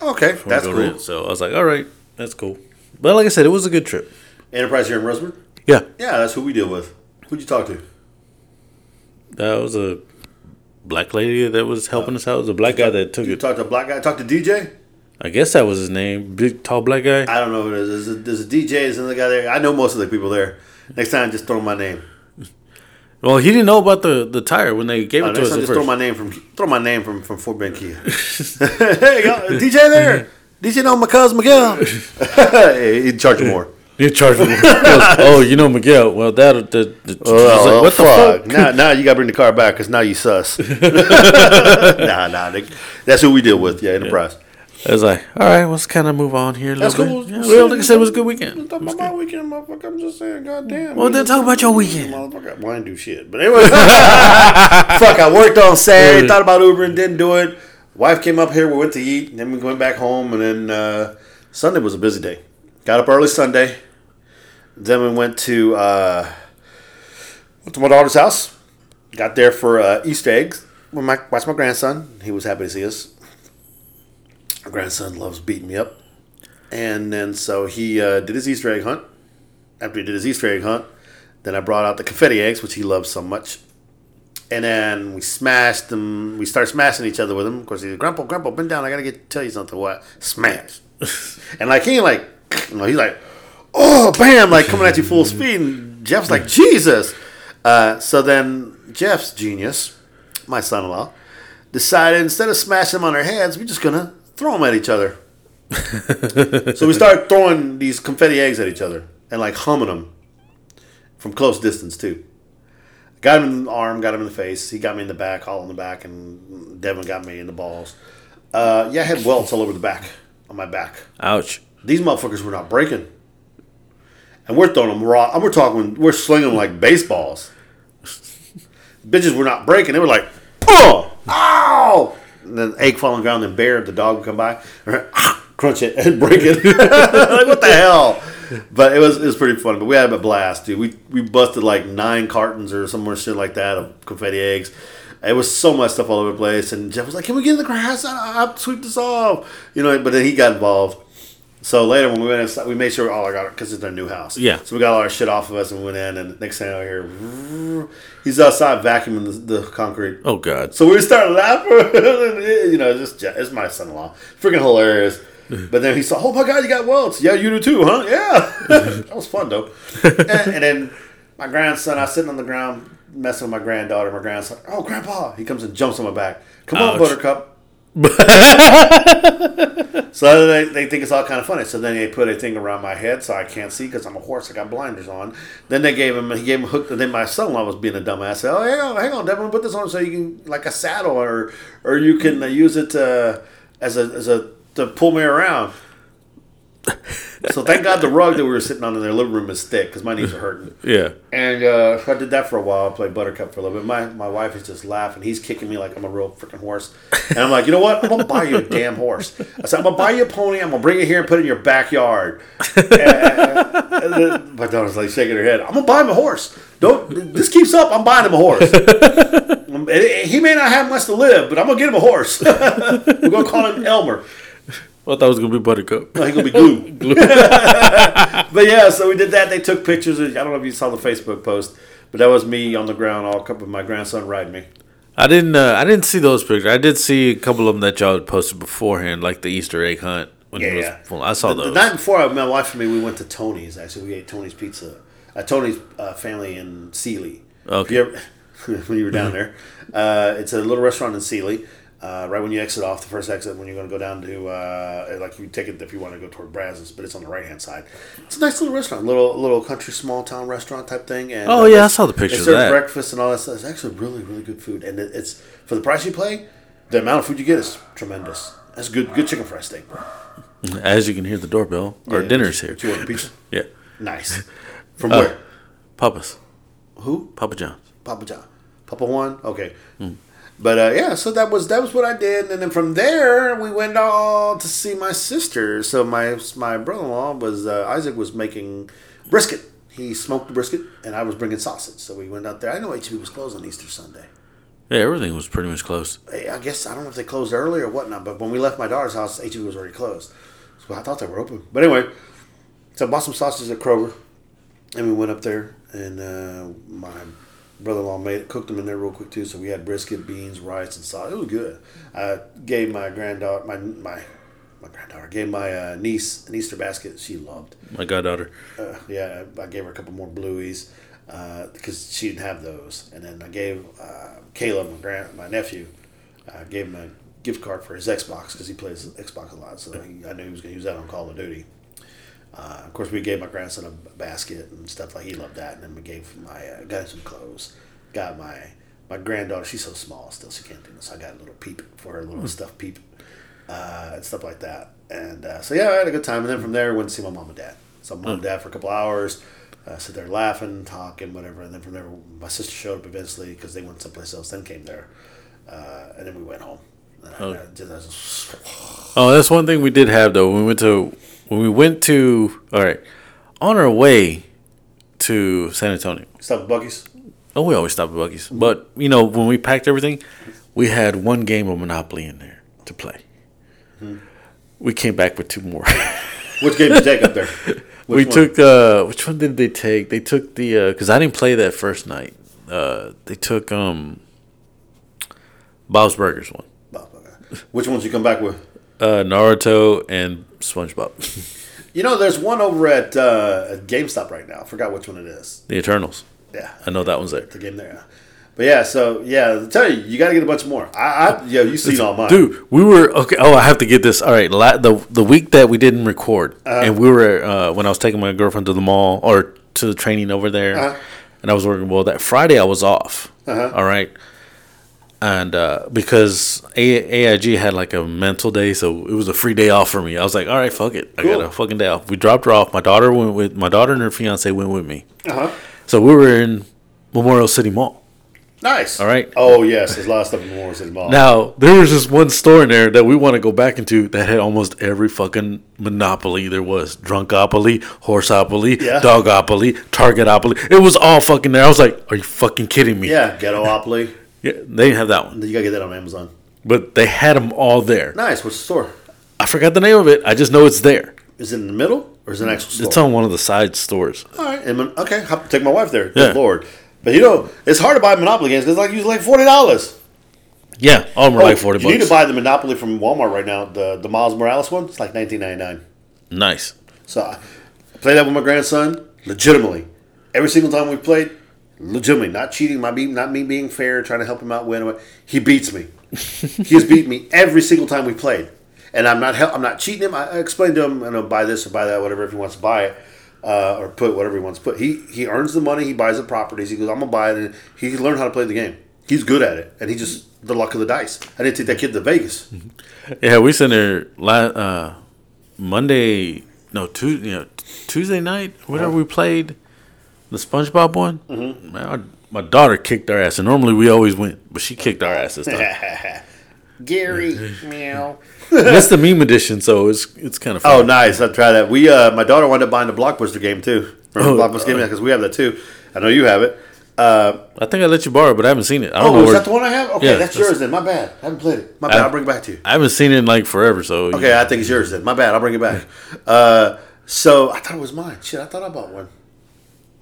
Okay. That's cool.
rent. So I was like, all right, that's cool. But like I said, it was a good trip.
Enterprise here in Rosenberg.
Yeah,
Yeah, that's who we deal with. Who'd you talk to?
that was a black lady that was helping uh, us out. It was a black guy that took
You
it.
talked to a black guy. Talk to DJ.
I guess that was his name, big tall black guy.
I don't know who it is. There's a, there's a DJ. There's another guy there. I know most of the people there. Next time, just throw my name.
Well, he didn't know about the the tire when they gave
Uh,
it to us
time, just throw my name from throw my name from from Fort Bend Kia. hey, yo, DJ there. DJ know my cousin Miguel. hey, he'd charge more.
You charged me. Oh, you know Miguel. Well, that the, the,
Oh,
I was like, what the fuck?
now, now you gotta bring the car back because now you sus. nah, nah, they, that's who we deal with. Yeah, Enterprise.
I was like, all right, let's kind of move on here. A
That's
little
cool.
bit. Yeah, well, like I said, it was a good weekend.
Talk about my weekend, motherfucker. I'm just saying, goddamn.
Well, then talk about your weekend.
Motherfucker, well, I didn't do shit. But anyway, fuck, I worked on Saturday, thought about Uber and didn't do it. Wife came up here, we went to eat, and then we went back home, and then uh, Sunday was a busy day. Got up early Sunday. Then we went to uh, went to my daughter's house. got there for uh, Easter eggs. When my watched my grandson, he was happy to see us. My grandson loves beating me up, and then so he uh, did his Easter egg hunt. After he did his Easter egg hunt, then I brought out the confetti eggs, which he loves so much. And then we smashed them. We started smashing each other with them. Of course, he's Grandpa, Grandpa, bend down. I gotta get tell you something. What? Smash. and like he ain't like, you know, he's like, oh, bam, like coming at you full speed. And Jeff's like, Jesus. Uh, so then Jeff's genius, my son-in-law, decided instead of smashing them on their heads, we're just gonna throw them at each other. so we started throwing these confetti eggs at each other and like humming them from close distance too. Got him in the arm, got him in the face. He got me in the back, all in the back, and Devin got me in the balls. Uh, yeah, I had welts all over the back, on my back.
Ouch.
These motherfuckers were not breaking. And we're throwing them raw. We're talking, we're slinging them like baseballs. Bitches were not breaking. They were like, oh, ow! And then egg fall on the ground, then bear, the dog would come by, ah, crunch it and break it. like, what the hell? But it was it was pretty fun. But we had a blast, dude. We we busted like nine cartons or some more shit like that of confetti eggs. It was so much stuff all over the place. And Jeff was like, "Can we get in the grass? I, I sweep this off," you know. But then he got involved. So later when we went inside, we made sure all our got because it's their new house.
Yeah.
So we got all our shit off of us and we went in. And next thing I hear, he's outside vacuuming the, the concrete.
Oh God.
So we start laughing. you know, just it's my son-in-law, freaking hilarious. But then he saw, oh my god, you got welts. Yeah, you do too, huh? Yeah, that was fun though. and, and then my grandson, I was sitting on the ground messing with my granddaughter. My grandson, oh grandpa, he comes and jumps on my back. Come on, Buttercup. so they, they think it's all kind of funny. So then they put a thing around my head so I can't see because I'm a horse. I got blinders on. Then they gave him he gave him a hook. And then my son-in-law was being a dumbass. Said, "Oh, hang on, hang on, Devin, put this on so you can like a saddle or or you can use it uh, as a as a to pull me around." So thank God the rug that we were sitting on in their living room is thick because my knees are hurting.
Yeah.
And uh, I did that for a while. I played Buttercup for a little bit. My my wife is just laughing. He's kicking me like I'm a real freaking horse. And I'm like, you know what? I'm gonna buy you a damn horse. I said, I'm gonna buy you a pony. I'm gonna bring it here and put it in your backyard. And, and my daughter's like shaking her head. I'm gonna buy him a horse. Don't this keeps up. I'm buying him a horse. He may not have much to live, but I'm gonna get him a horse. We're gonna call him Elmer.
Well, I thought it was gonna be Buttercup.
No, he's gonna be glue. glue. but yeah, so we did that. They took pictures. I don't know if you saw the Facebook post, but that was me on the ground, all couple with my grandson riding me.
I didn't. Uh, I didn't see those pictures. I did see a couple of them that y'all had posted beforehand, like the Easter egg hunt when he was
Yeah.
full. I saw
The,
those.
the night before, my wife and me, we went to Tony's. Actually, we ate Tony's Pizza. Uh, Tony's uh, family in Sealy.
Okay.
Ever, when you were down there, uh, it's a little restaurant in Sealy. Uh, right when you exit off the first exit, when you're going to go down to uh, like you take it if you want to go toward Brazos, but it's on the right hand side. It's a nice little restaurant, little little country small town restaurant type thing. And
Oh,
uh,
yeah, I saw the picture.
they
pictures of
serve
that.
breakfast and all that stuff. It's actually really really good food, and it, it's for the price you pay. The amount of food you get is tremendous. That's good good chicken fried steak, bro.
As you can hear the doorbell, our
Yeah,
dinner's here.
Do you want pizza?
Yeah,
Nice. From
Uh,
where?
Papa's,
Who?
Papa John's.
Papa John. Papa one. Okay. But uh, yeah, so that was that was what I did, and then from there we went all to see my sister. So my my brother in law was uh, Isaac was making brisket. He smoked the brisket, and I was bringing sausage. So we went out there. I know HB was closed on Easter Sunday.
Yeah, everything was pretty much closed.
I guess I don't know if they closed early or whatnot, but when we left my daughter's house, HB was already closed. So I thought they were open. But anyway, so I bought some sausages at Kroger, and we went up there, and uh, my brother-in-law made it, cooked them in there real quick too. So we had brisket, beans, rice, and sauce. It was good. I gave my granddaughter, my my my granddaughter, gave my uh, niece an Easter basket. She loved.
My goddaughter.
Uh, yeah, I gave her a couple more blueies because she didn't have those, and then I gave uh, Caleb, my grand, my nephew, I gave him a gift card for his Xbox because he plays Xbox a lot, so he, I knew he was going to use that on Call of Duty. Uh, of course, we gave my grandson a basket and stuff like he loved that, and then we gave my uh, got him some clothes. Got my my granddaughter, she's so small still, she can't do this. I got a little peep for her, a little stuffed peep, uh, and stuff like that. And uh, so yeah, I had a good time. And then from there, I went to see my mom and dad. So mom and dad for a couple hours, uh, sit there laughing, talking, whatever. And then from there, my sister showed up eventually because they went someplace else. Then came there, uh, and then we went home. And
Oh.
I I just-
Oh, that's one thing we did have though. We went to when we went to all right on our way to San Antonio.
Stop at Buc-ee's.
Oh, we always stop at Buc-ee's. But you know, when we packed everything, we had one game of Monopoly in there to play. We came back with two more.
Which game did you take up there?
we
one?
took uh, which one did they take? They took the because I didn't play that first night. Uh, they took um, Bob's Burgers one,
Oh, okay. Which ones you come back with?
Uh, Naruto and SpongeBob,
You know, there's one over at, uh, GameStop right now. I forgot which one it is.
the Eternals.
Yeah,
I know that one's there.
the game there. But yeah, so yeah, I tell you, you got to get a bunch more. I, I yeah, you seen all mine,
Dude, we were okay. Oh, I have to get this. All right, la- the the week that we didn't record,
Uh-huh.
and we were uh, when I was taking my girlfriend to the mall or to the training over there,
Uh-huh.
and I was working. Well, that Friday I was off.
Uh-huh.
all right, and uh, because A- AIG had like a mental day, so it was a free day off for me. I was like, all right, fuck it, I got a fucking day off. We dropped her off. My daughter went with my daughter and her fiance went with me.
Uh-huh.
So we were in Memorial City Mall.
Nice.
All right.
Oh yes, there's a lot of stuff in Memorial City Mall.
Now there was this one store in there that we want to go back into that had almost every fucking monopoly there was: Drunkopoly, Horseopoly,
Yeah.
Dogopoly, Targetopoly. It was all fucking there. I was like, "Are you fucking kidding me?"
yeah, Ghettopoly.
Yeah, they didn't have that one,
You gotta get that on Amazon.
but they had them all there.
Nice. What's the store?
I forgot the name of it. I just know it's there.
Is it in the middle or is it an actual store?
It's on one of the side stores.
All right. and Okay. I'll take my wife there.
Yeah.
Good lord. But you know, it's hard to buy Monopoly games because like usually like forty dollars.
Yeah, all were oh, like forty
Oh, You need to buy the Monopoly from Walmart right now. The the Miles Morales one. It's like nineteen ninety nine.
nice.
So I play that with my grandson legitimately. Every single time we played, legitimately, not cheating, my be not me being fair, trying to help him out win. He beats me. he has beat me every single time we played, and I'm not I'm not cheating him. I, I explained to him, you know, buy this or buy that, whatever if he wants to buy it. Uh, or put whatever he wants to put. He he earns the money. He buys the properties. He goes, I'm gonna buy it, and he learned how to play the game. He's good at it, and he just the luck of the dice. I didn't take that kid to Vegas.
Yeah, we sent there la- uh, Monday, no, Tuesday, you know, Tuesday night, whatever we played, the SpongeBob one. Mm-hmm. Man, our, my daughter kicked our ass, and normally we always win, but she kicked our ass this time.
Gary, meow.
That's the meme edition, so it's it's kind of
Oh, nice! I'll try that. We, uh, my daughter wanted to buy the Blockbuster game too. Remember
Oh,
Blockbuster game because we have that too. I know you have it. Uh,
I think I let you borrow, it, but I haven't seen it. I don't
oh,
know
is that the one I have? Okay,
Yeah,
that's
that's-
yours then. My bad. I haven't played it. My bad.
I-
I'll bring it back to you.
I haven't seen it in like forever, so
Okay, I think it's yours then. My bad. I'll bring it back. Uh, so I thought it was mine. Shit, I thought I bought one.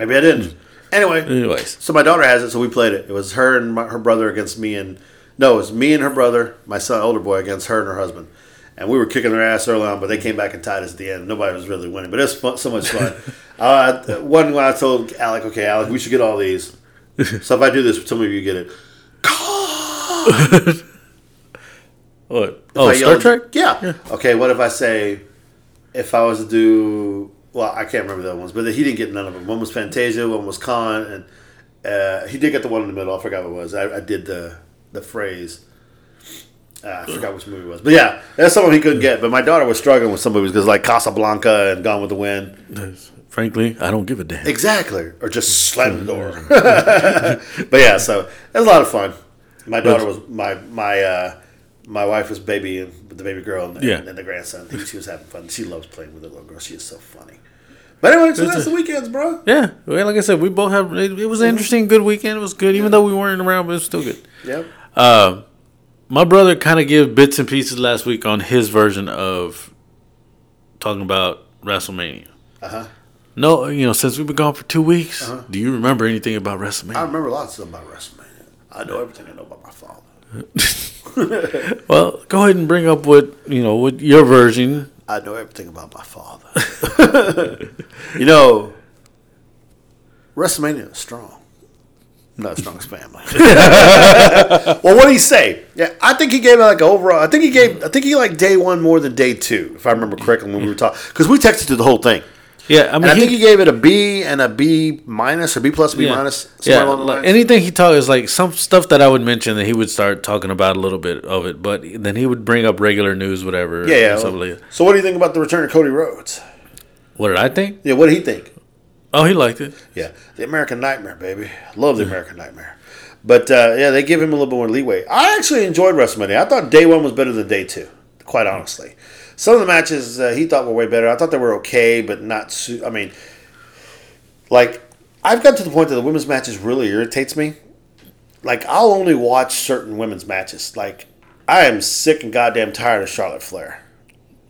Maybe I didn't. Anyway,
Anyways,
so my daughter has it, so we played it. It was her and my, her brother against me and no, it was me and her brother, my son, older boy, against her and her husband. And we were kicking their ass early on, but they came back and tied us at the end. Nobody was really winning, but it was fun, so much fun. uh, one when I told Alec, okay, Alec, we should get all these. So if I do this, tell me if you get it.
what?
If
Oh, Star
yell-
Trek.
Yeah. Okay, what if I say, if I was to do, well, I can't remember the other ones, but he didn't get none of them. One was Fantasia, one was Khan, and uh, he did get the one in the middle. I forgot what it was. I, I did the the phrase. Uh, I forgot which movie it was, but yeah, that's someone he couldn't get. But my daughter was struggling with some movies because like Casablanca and Gone with the Wind,
Frankly, I don't give a damn.
exactly, or just slam the door. but yeah, so it was a lot of fun. My daughter was my my uh, my wife was baby and with the baby girl and the,
Yeah.
and the grandson. She was having fun. She loves playing with the little girl. She is so funny. But anyway, so that's the weekends, bro.
Yeah, well, like I said, we both have. It, it was an interesting, good weekend. It was good, even though we weren't around, but it was still good.
Yep.
Uh, my brother kind of gave bits and pieces last week on his version of talking about WrestleMania.
Uh huh.
No, you know, since we've been gone for two weeks, do you remember anything about WrestleMania?
I remember lots of about WrestleMania. I know everything I know about.
well, go ahead and bring up what you know, what your version.
I know everything about my father. you know, WrestleMania is strong. Not as strong as family. well, what did he say? Yeah, I think he gave it like an overall. I think he gave. I think he liked day one more than day two, if I remember correctly when we were talking. Because we texted through the whole thing,
Yeah, I mean,
I
he-
think he gave it a B and a B minus or B plus, B
yeah,
minus.
yeah,
somewhere along the
like, anything he talked is like some stuff that I would mention that he would start talking about a little bit of it, but then he would bring up regular news, whatever.
yeah, yeah.
like
so, what do you think about the return of Cody Rhodes?
What did I think?
Yeah, what did he think?
Oh, he liked it.
Yeah, the American Nightmare, baby. Love the American Nightmare. But uh, yeah, they give him a little bit more leeway. I actually enjoyed WrestleMania. I thought day one was better than day two, quite honestly. Some of the matches uh, he thought were way better. I thought they were okay, but not. Su- I mean, like I've got to the point that the women's matches really irritates me. Like I'll only watch certain women's matches. Like I am sick and goddamn tired of Charlotte Flair.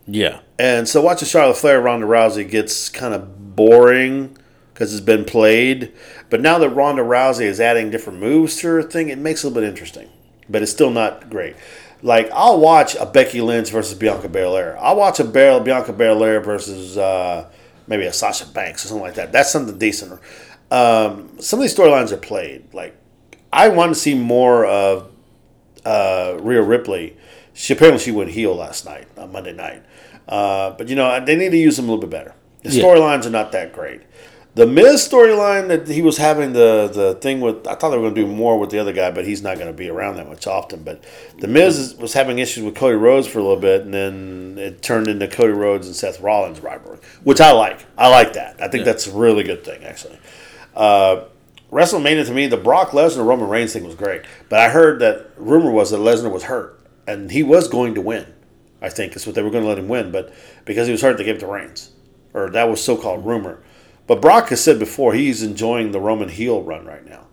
Yeah.
And so watching Charlotte Flair, Ronda Rousey gets kind of boring because it's been played. But now that Ronda Rousey is adding different moves to her thing, it makes it a little bit interesting. But it's still not great. Like I'll watch a Becky Lynch versus Bianca Belair. I'll watch a Bel- Bianca Belair versus uh, maybe a Sasha Banks or something like that. That's something decent. Um, some of these storylines are played. Like I want to see more of uh, Rhea Ripley. She apparently she went heel last night on Monday night. Uh, but you know they need to use them a little bit better. The
Yeah.
storylines are not that great. The Miz storyline that he was having the the thing with, I thought they were going to do more with the other guy, but he's not going to be around that much often. But the Miz is- was having issues with Cody Rhodes for a little bit, and then it turned into Cody Rhodes and Seth Rollins rivalry, which I like. I like that. I think
Yeah.
that's a really good thing, actually. Uh, WrestleMania to me, the Brock Lesnar Roman Reigns thing was great, but I heard that rumor was that Lesnar was hurt and he was going to win. I think is what they were going to let him win, but because he was hurt, they gave it to Reigns, or that was so-called rumor. But Brock has said before he's enjoying the Roman heel run right now,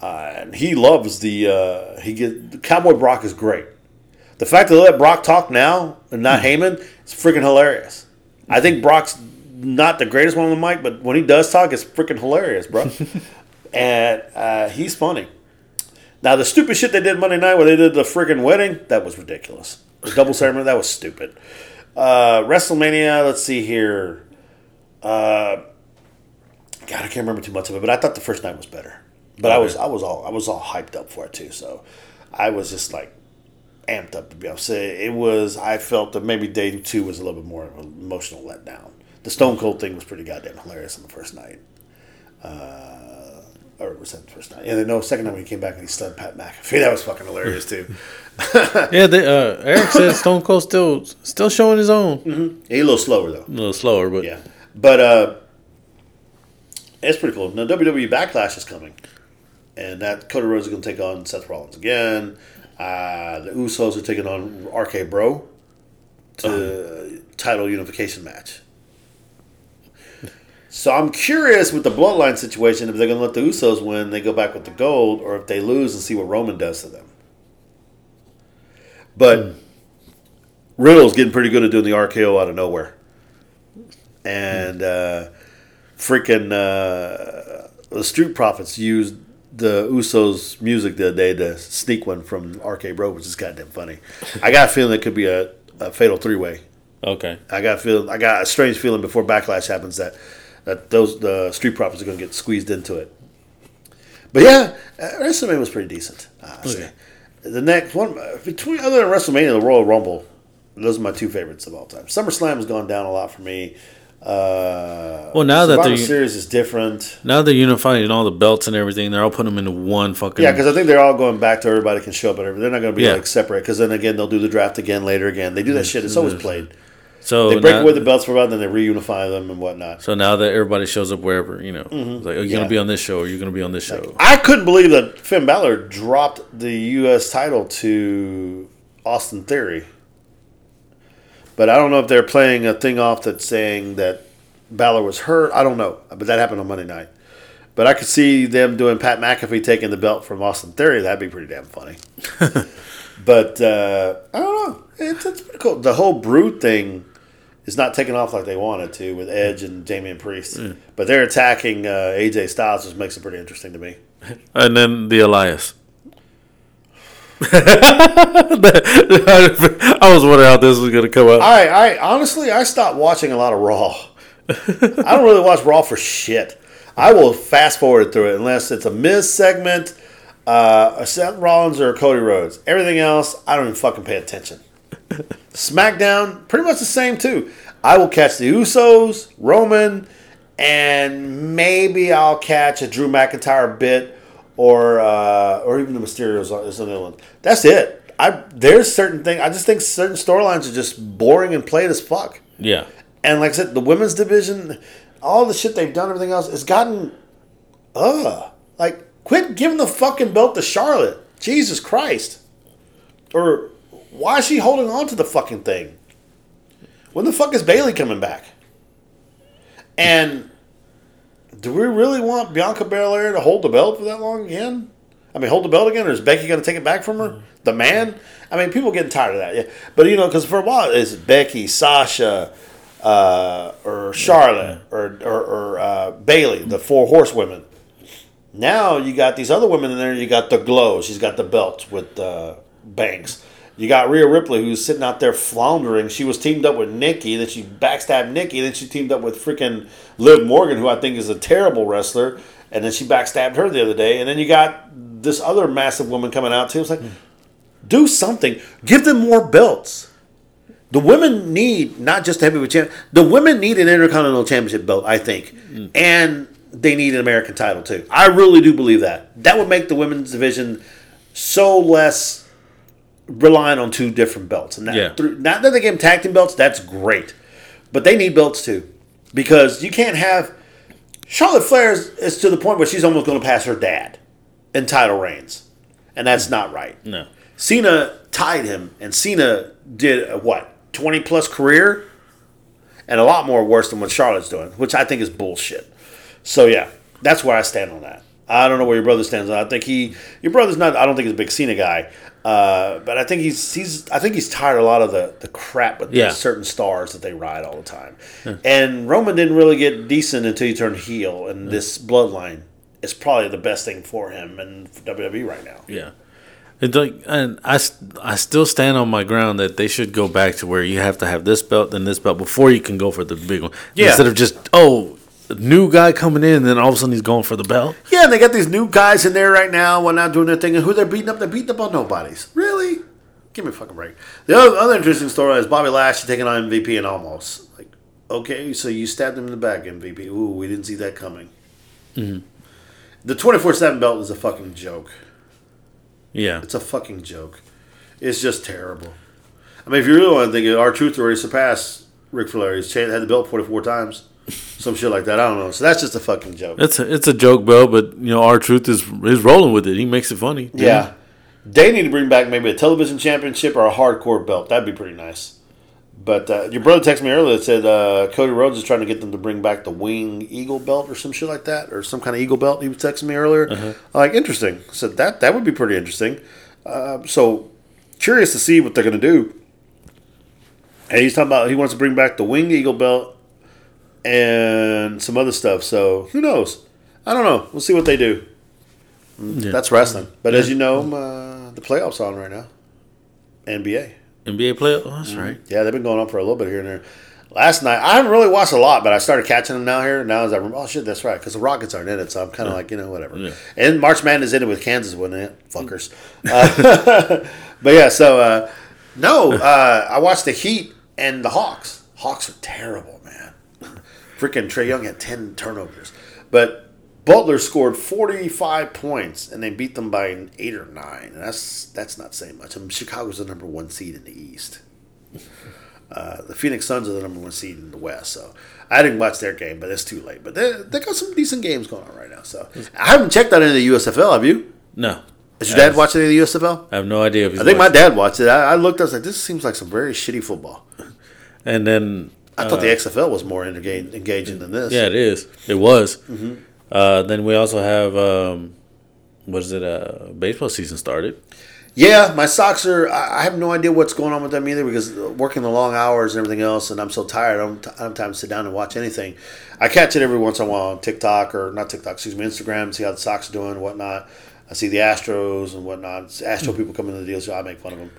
uh, and he loves the uh, he get Cowboy Brock is great. The fact that they let Brock talk now and not Heyman is freaking hilarious. I think Brock's not the greatest one on the mic, but when he does talk, it's freaking hilarious, bro. and uh, he's funny. Now the stupid shit they did Monday night where they did the freaking wedding, that was ridiculous. The double ceremony, that was stupid. Uh, WrestleMania, let's see here. Uh, God, I can't remember too much of it, but I thought the first night was better. But I was I was all I was all hyped up for it too, so I was just like amped up to be honest. It was I felt that maybe day two was a little bit more of an emotional letdown. The Stone Cold thing was pretty goddamn hilarious on the first night. Uh, or was that the first night? Yeah, no, second night when he came back and he stunned Pat McAfee. That was fucking hilarious too.
Yeah, they, uh, Eric said Stone Cold still still showing his own.
He a little slower though.
A little slower, but
Yeah, but uh, it's pretty cool. Now WWE Backlash is coming, and that Cody Rhodes is going to take on Seth Rollins again. Uh, the Usos are taking on RK Bro to title unification match. So I'm curious with the bloodline situation if they're going to let the Usos win, they go back with the gold, or if they lose and see what Roman does to them. But Riddle's getting pretty good at doing the RKO out of nowhere and uh, freaking uh, the Street Profits used the Usos music the other day to sneak one from RK Bro, which is goddamn funny. I got a feeling it could be a, a fatal three way.
okay.
I got a feel I got a strange feeling before backlash happens that that those the Street Profits are going to get squeezed into it. But yeah, uh, WrestleMania was pretty decent.
Okay.
The next one uh, between other than WrestleMania, and the Royal Rumble, those are my two favorites of all time. SummerSlam has gone down a lot for me. Uh,
Well, now that they're-
Series is different.
Now they're unifying all the belts and everything. They're all putting them into one fucking.
Yeah, because I think they're all going back to everybody can show up and everything. They're not going to be
Yeah.
like separate because then again they'll do the draft again later again. They do that shit. It's always played.
so
They break
now,
away the belts for a while, then they reunify them and whatnot.
So now that everybody shows up wherever, you know, it's like, are you
Mm-hmm. Yeah.
gonna be on this show? Or are you gonna be on this show?
I couldn't believe that Finn Balor dropped the U.S. title to Austin Theory. But I don't know if they're playing a thing off that's saying that Balor was hurt. I don't know. But that happened on Monday night. But I could see them doing Pat McAfee taking the belt from Austin Theory. That'd be pretty damn funny. but uh, I don't know. It's, it's pretty cool. The whole Brood thing is not taking off like they wanted to with Edge and Damian Priest. But they're attacking uh, AJ Styles, which makes it pretty interesting to me.
And then the Elias. I was wondering how this was gonna come out.
I, I honestly, I stopped watching a lot of Raw. I don't really watch Raw for shit. I will fast forward through it unless it's a Miz segment, uh, a Seth Rollins or Cody Rhodes. Everything else, I don't even fucking pay attention. SmackDown, pretty much the same too. I will catch the Usos, Roman, and maybe I'll catch a Drew McIntyre bit or uh, or even the Mysterios is another one. That's it. I there's certain thing. I just think certain storylines are just boring and played as fuck.
Yeah,
And like I said, the women's division, all the shit they've done, everything else, it's gotten, uh, like quit giving the fucking belt to Charlotte. Jesus Christ. Or why is she holding on to the fucking thing? When the fuck is Bayley coming back? And do we really want Bianca Belair to hold the belt for that long again? I mean, hold the belt again, or is Becky going to take it back from her? The man? I mean, people getting tired of that. Yeah, but you know, because for a while it's Becky, Sasha, uh, or Charlotte, or or, or uh, Bayley, the four horsewomen. Now you got these other women in there. You got the glow. She's got the belt with uh, Banks. You got Rhea Ripley, who's sitting out there floundering. She was teamed up with Nikki, then she backstabbed Nikki, then she teamed up with freaking Liv Morgan, who I think is a terrible wrestler, and then she backstabbed her the other day. And then you got this other massive woman coming out too. It's like, do something. Give them more belts. The women need not just a heavyweight champ. The women need an intercontinental championship belt, I think, and they need an American title too. I really do believe that. That would make the women's division so less relying on two different belts. And that,
Yeah.
through, not that they give them tag team belts, that's great, but they need belts too, because you can't have Charlotte Flair is, is to the point where she's almost going to pass her dad in title reigns, and that's not right.
No.
Cena tied him, and Cena did what twenty plus career, and a lot more worse than what Charlotte's doing, which I think is bullshit. So yeah, that's where I stand on that. I don't know where your brother stands on. I think he, your brother's not. I don't think he's a big Cena guy, uh, but I think he's he's. I think he's tired of a lot of the the crap with
Yeah.
certain stars that they ride all the time. And Roman didn't really get decent until he turned heel, and this bloodline is probably the best thing for him and WWE right now.
Yeah. It's like, and I, I still stand on my ground that they should go back to where you have to have this belt and this belt before you can go for the big one.
Yeah.
Instead of just, oh, new guy coming in, and then all of a sudden he's going for the belt.
Yeah, and they got these new guys in there right now, while not doing their thing, and who they're beating up, they're beating up on nobodies. Really? Give me a fucking break. The other, other interesting story is Bobby Lashley taking on MVP and almost. Like, okay, so you stabbed him in the back, MVP. Ooh, we didn't see that coming. Mm-hmm. The 24 7 belt is a fucking joke.
Yeah.
It's a fucking joke. It's just terrible. I mean, if you really want to think it, R-Truth already surpassed Ric Flair. He's had the belt 44 times. Some shit like that. I don't know. So that's just a fucking joke.
It's a, it's a joke belt, but you know R-Truth is is rolling with it. He makes it funny.
Yeah. They need to bring back maybe a television championship or a hardcore belt. That'd be pretty nice. But uh, your brother texted me earlier that said uh, Cody Rhodes is trying to get them to bring back the wing eagle belt or some shit like that, or some kind of eagle belt. He was texting me earlier. I'm Like interesting. So that that would be pretty interesting. Uh, so curious to see what they're going to do. And he's talking about he wants to bring back the wing eagle belt and some other stuff. So who knows? I don't know. We'll see what they do.
Yeah.
That's wrestling. But as you know, uh, the playoffs are on right now. NBA.
NBA player. Oh, that's right.
Yeah, they've been going on for a little bit here and there. Last night, I haven't really watched a lot, but I started catching them now here. Now as I remember, oh shit, that's right, because the Rockets aren't in it, so I'm kind of like, you know, whatever.
Yeah.
And March Madness is in it with Kansas, wasn't it? Fuckers. Uh, but yeah, so uh, no, uh, I watched the Heat and the Hawks. Hawks are terrible, man. Freaking Trae Young had ten turnovers, but Butler scored forty five points, and they beat them by an eight or nine. And that's that's not saying much. I mean, Chicago's the number one seed in the East. Uh, the Phoenix Suns are the number one seed in the West, so I didn't watch their game, but it's too late. But they they got some decent games going on right now. So I haven't checked out any of the USFL. Have you?
No.
Has your dad watched any of the USFL?
I have no idea
I think my dad watched it. I, I looked. I was like, this seems like some very shitty football.
And then
I thought the XFL was more engaging, engaging than this.
yeah, it is. It was.
Mm-hmm.
Uh, then we also have um, what is it? Uh, baseball season started.
Yeah, my socks are. I have no idea what's going on with them either because working the long hours and everything else, and I'm so tired. I don't, I don't have time to sit down and watch anything. I catch it every once in a while on TikTok or not TikTok, excuse me, Instagram, see how the socks are doing and whatnot. I see the Astros and whatnot. Astro people come into the deal, so I make fun of them.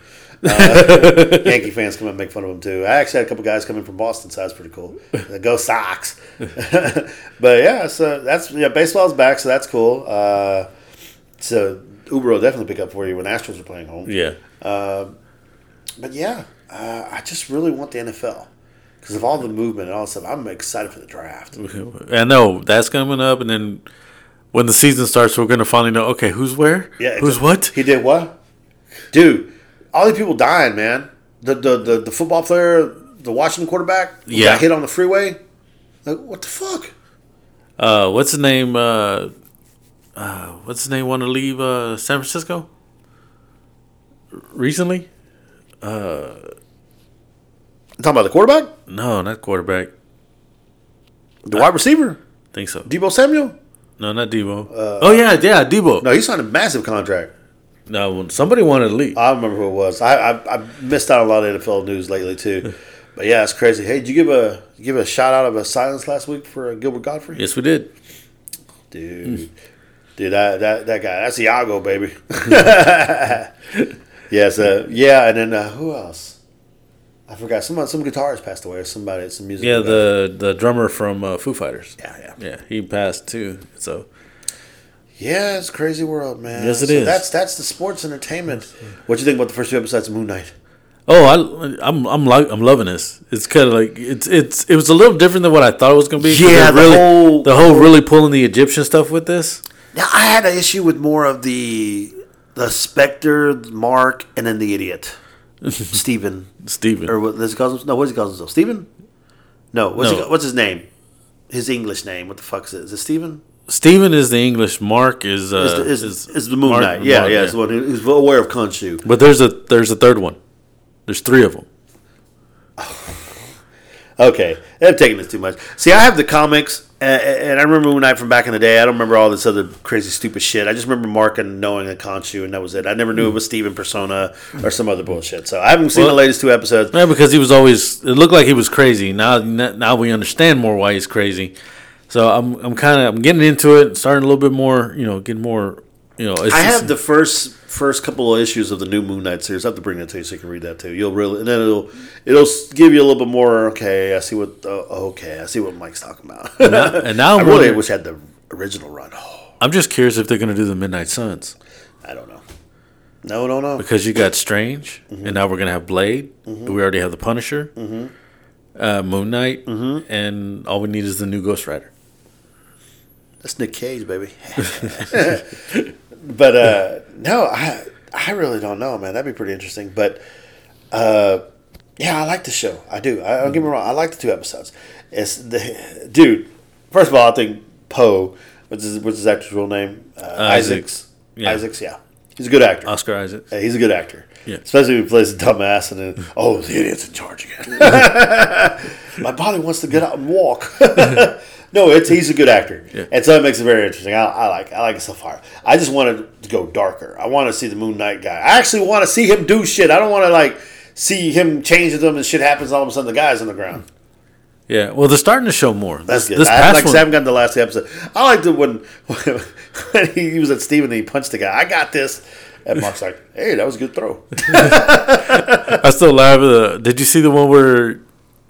Uh, Yankee fans come and make fun of them too. I actually had a couple guys coming from Boston, so that's pretty cool. Go Sox! but yeah, so that's yeah, baseball's back, so that's cool. Uh, so Uber will definitely pick up for you when Astros are playing home.
Yeah.
But yeah, uh, I just really want the NFL because of all the movement and all that stuff. I'm excited for the draft.
I know that's coming up, and then when the season starts, we're gonna finally know. Okay, who's where?
Yeah,
who's what?
He did what? Dude, all these people dying, man. The the the, the football player, the Washington quarterback,
Yeah.
got hit on the freeway. Like, what the fuck?
Uh, what's his name? Uh, uh, what's his name? Want to leave uh, San Francisco? Recently?
You talking about the quarterback,
No, not quarterback.
the wide receiver.
think so.
Deebo Samuel?
No, not Deebo. oh yeah, yeah, Deebo.
No, he signed a massive contract.
No, somebody wanted to leave.
I don't remember who it was. I, I I missed out on a lot of NFL news lately too. But yeah, it's crazy. Hey, did you give a give a shout out of a silence last week for uh, Gilbert Gottfried?
Yes, we did.
Dude, dude, that that that guy, that's Iago, baby. yes, uh, yeah, and then uh, who else? I forgot. Some some guitarist passed away, or somebody, some music.
Yeah, the the drummer from uh, Foo Fighters.
yeah, yeah,
Yeah, he passed too. So
yeah. It's a crazy world, man.
Yes, it
so
is.
That's that's the sports entertainment. What do you think about the first two episodes of Moon Knight?
Oh, I, I'm I'm like I'm loving this. It's kind of like it's it's it was a little different than what I thought it was gonna be.
Yeah, the
really,
whole-
the whole really pulling the Egyptian stuff with this.
Now I had an issue with more of the the Spector, Mark, and then the idiot, Stephen.
Steven.
or what does he call himself? No, what does he call himself? Steven? No, what's
No.
He, what's his name? His English name. What the fuck is it? Is it Steven?
Steven is the English. Mark is uh,
Is, is, is, the Moon
Mark-
Knight? Yeah,
Mark,
yeah, the one who's aware of Khonshu.
But there's a there's a third one. There's three of them.
Okay, I'm taking this too much. See, I have the comics, and, and I remember Moon Knight from back in the day. I don't remember all this other crazy, stupid shit. I just remember Mark and knowing a Khonshu, and that was it. I never knew it was Steven Persona or some other bullshit. So I haven't seen
Well-
the latest two episodes.
Yeah, because he was always. It looked like he was crazy. Now now we understand more why he's crazy. So I'm I'm kind of I'm getting into it, starting a little bit more. You know, getting more. You know,
I have the first first couple of issues of the new Moon Knight series. I have to bring that to you so you can read that too. You'll really, and then it'll it'll give you a little bit more. Okay, I see what. Uh, okay, I see what Mike's talking about.
now- and now
I really wish I had the original run. Oh,
I'm just curious if they're gonna do the Midnight Suns
I don't know. No, no, no.
because you got Strange,
Mm-hmm.
and now we're gonna have Blade. We already have the Punisher,
Mm-hmm.
uh, Moon Knight, and all we need is the new Ghost Rider.
That's Nick Cage, baby. but uh, no, I I really don't know, man. That'd be pretty interesting. But uh, yeah, I like the show. I do. I, don't get me wrong. I like the two episodes. It's the dude. First of all, I think Poe, which is what's his actor's real name? Uh, Isaacs.
Yeah.
Isaacs. Yeah, he's a good actor.
Oscar Isaac.
Yeah, he's a good actor.
Yeah.
Especially when he plays a dumbass and then, oh, the idiot's in charge again. My body wants to get out and walk. No, it's he's a good actor.
Yeah.
And so it makes it very interesting. I, I like I like it so far. I just wanted to go darker. I want to see the Moon Knight guy. I actually want to see him do shit. I don't want to like see him change them and shit happens all of a sudden the guy's on the ground.
Yeah, well, they're starting to show more.
That's
this,
good.
This
I,
past
like
one,
I haven't gotten the last episode. I liked it when, when he was at Steven and he punched the guy. I got this. And Mark's like, hey, that was a good throw.
I still laugh. Uh, did you see the one where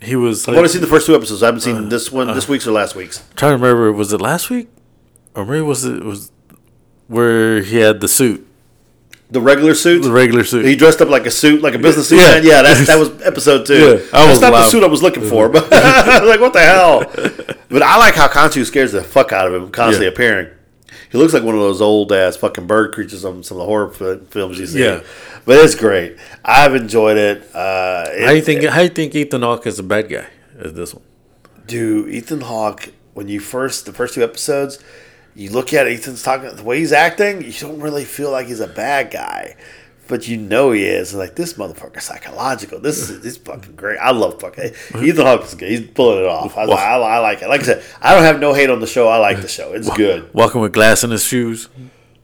he was?
I
Like,
want to see the first two episodes. I haven't seen uh, this one, this uh, week's or last week's.
trying to remember. Was it last week, or maybe was it was where he had the suit,
The regular suit.
the regular suit?
He dressed up like a suit, like a business suit.
Yeah.
man. Yeah, that, that was episode two.
Yeah, I
That's
was
not the suit I was looking for, but I was like, what the hell? But I like how Khonshu scares the fuck out of him, constantly
Yeah.
appearing. He looks like one of those old ass fucking bird creatures on some of the horror fi- films you see.
Yeah.
But it's great. I've enjoyed it. Uh, it
how you think? How you think Ethan Hawke is a bad guy? Is this one?
Dude, Ethan Hawke, when you first, the first two episodes, you look at Ethan's talking, the way he's acting, you don't really feel like he's a bad guy. But you know he is. Like, this motherfucker psychological. This is he's fucking great. I love fucking Ethan Hawke is good. He's pulling it off. I, I, I like it. Like I said, I don't have no hate on the show. I like the show. It's good.
Walking with glass in his shoes.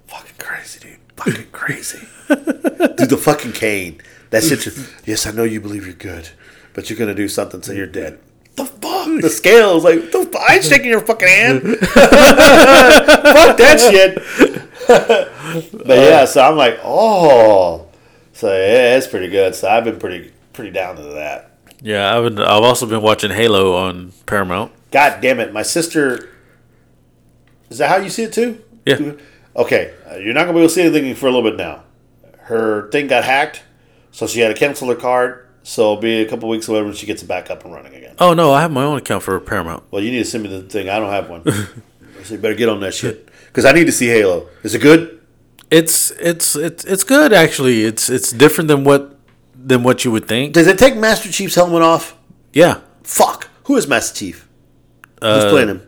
Fucking crazy, dude. Fucking crazy. dude, the fucking cane. That shit. just- Yes, I know you believe you're good, but you're gonna do something, so you're dead. The fuck? The scales, like, the fu- I ain't shaking your fucking hand. fuck that shit. But yeah, so I'm like, oh, so yeah, it's pretty good. So I've been pretty, pretty down to that.
Yeah, I've been, I've also been watching Halo on Paramount.
God damn it, my sister. Is that how you see it too?
Yeah.
Okay, uh, you're not gonna be able to see anything for a little bit now. Her thing got hacked, so she had to cancel her card. So it'll be a couple weeks whatever when she gets it back up and running again.
Oh no, I have my own account for Paramount.
Well, you need to send me the thing. I don't have one. so you better get on that shit because I need to see Halo. Is it good?
It's it's it's it's good actually. It's it's different than what than what you would think.
Does it take Master Chief's helmet off?
Yeah,
Fuck. Who is Master Chief? Who's
Uh,
playing him?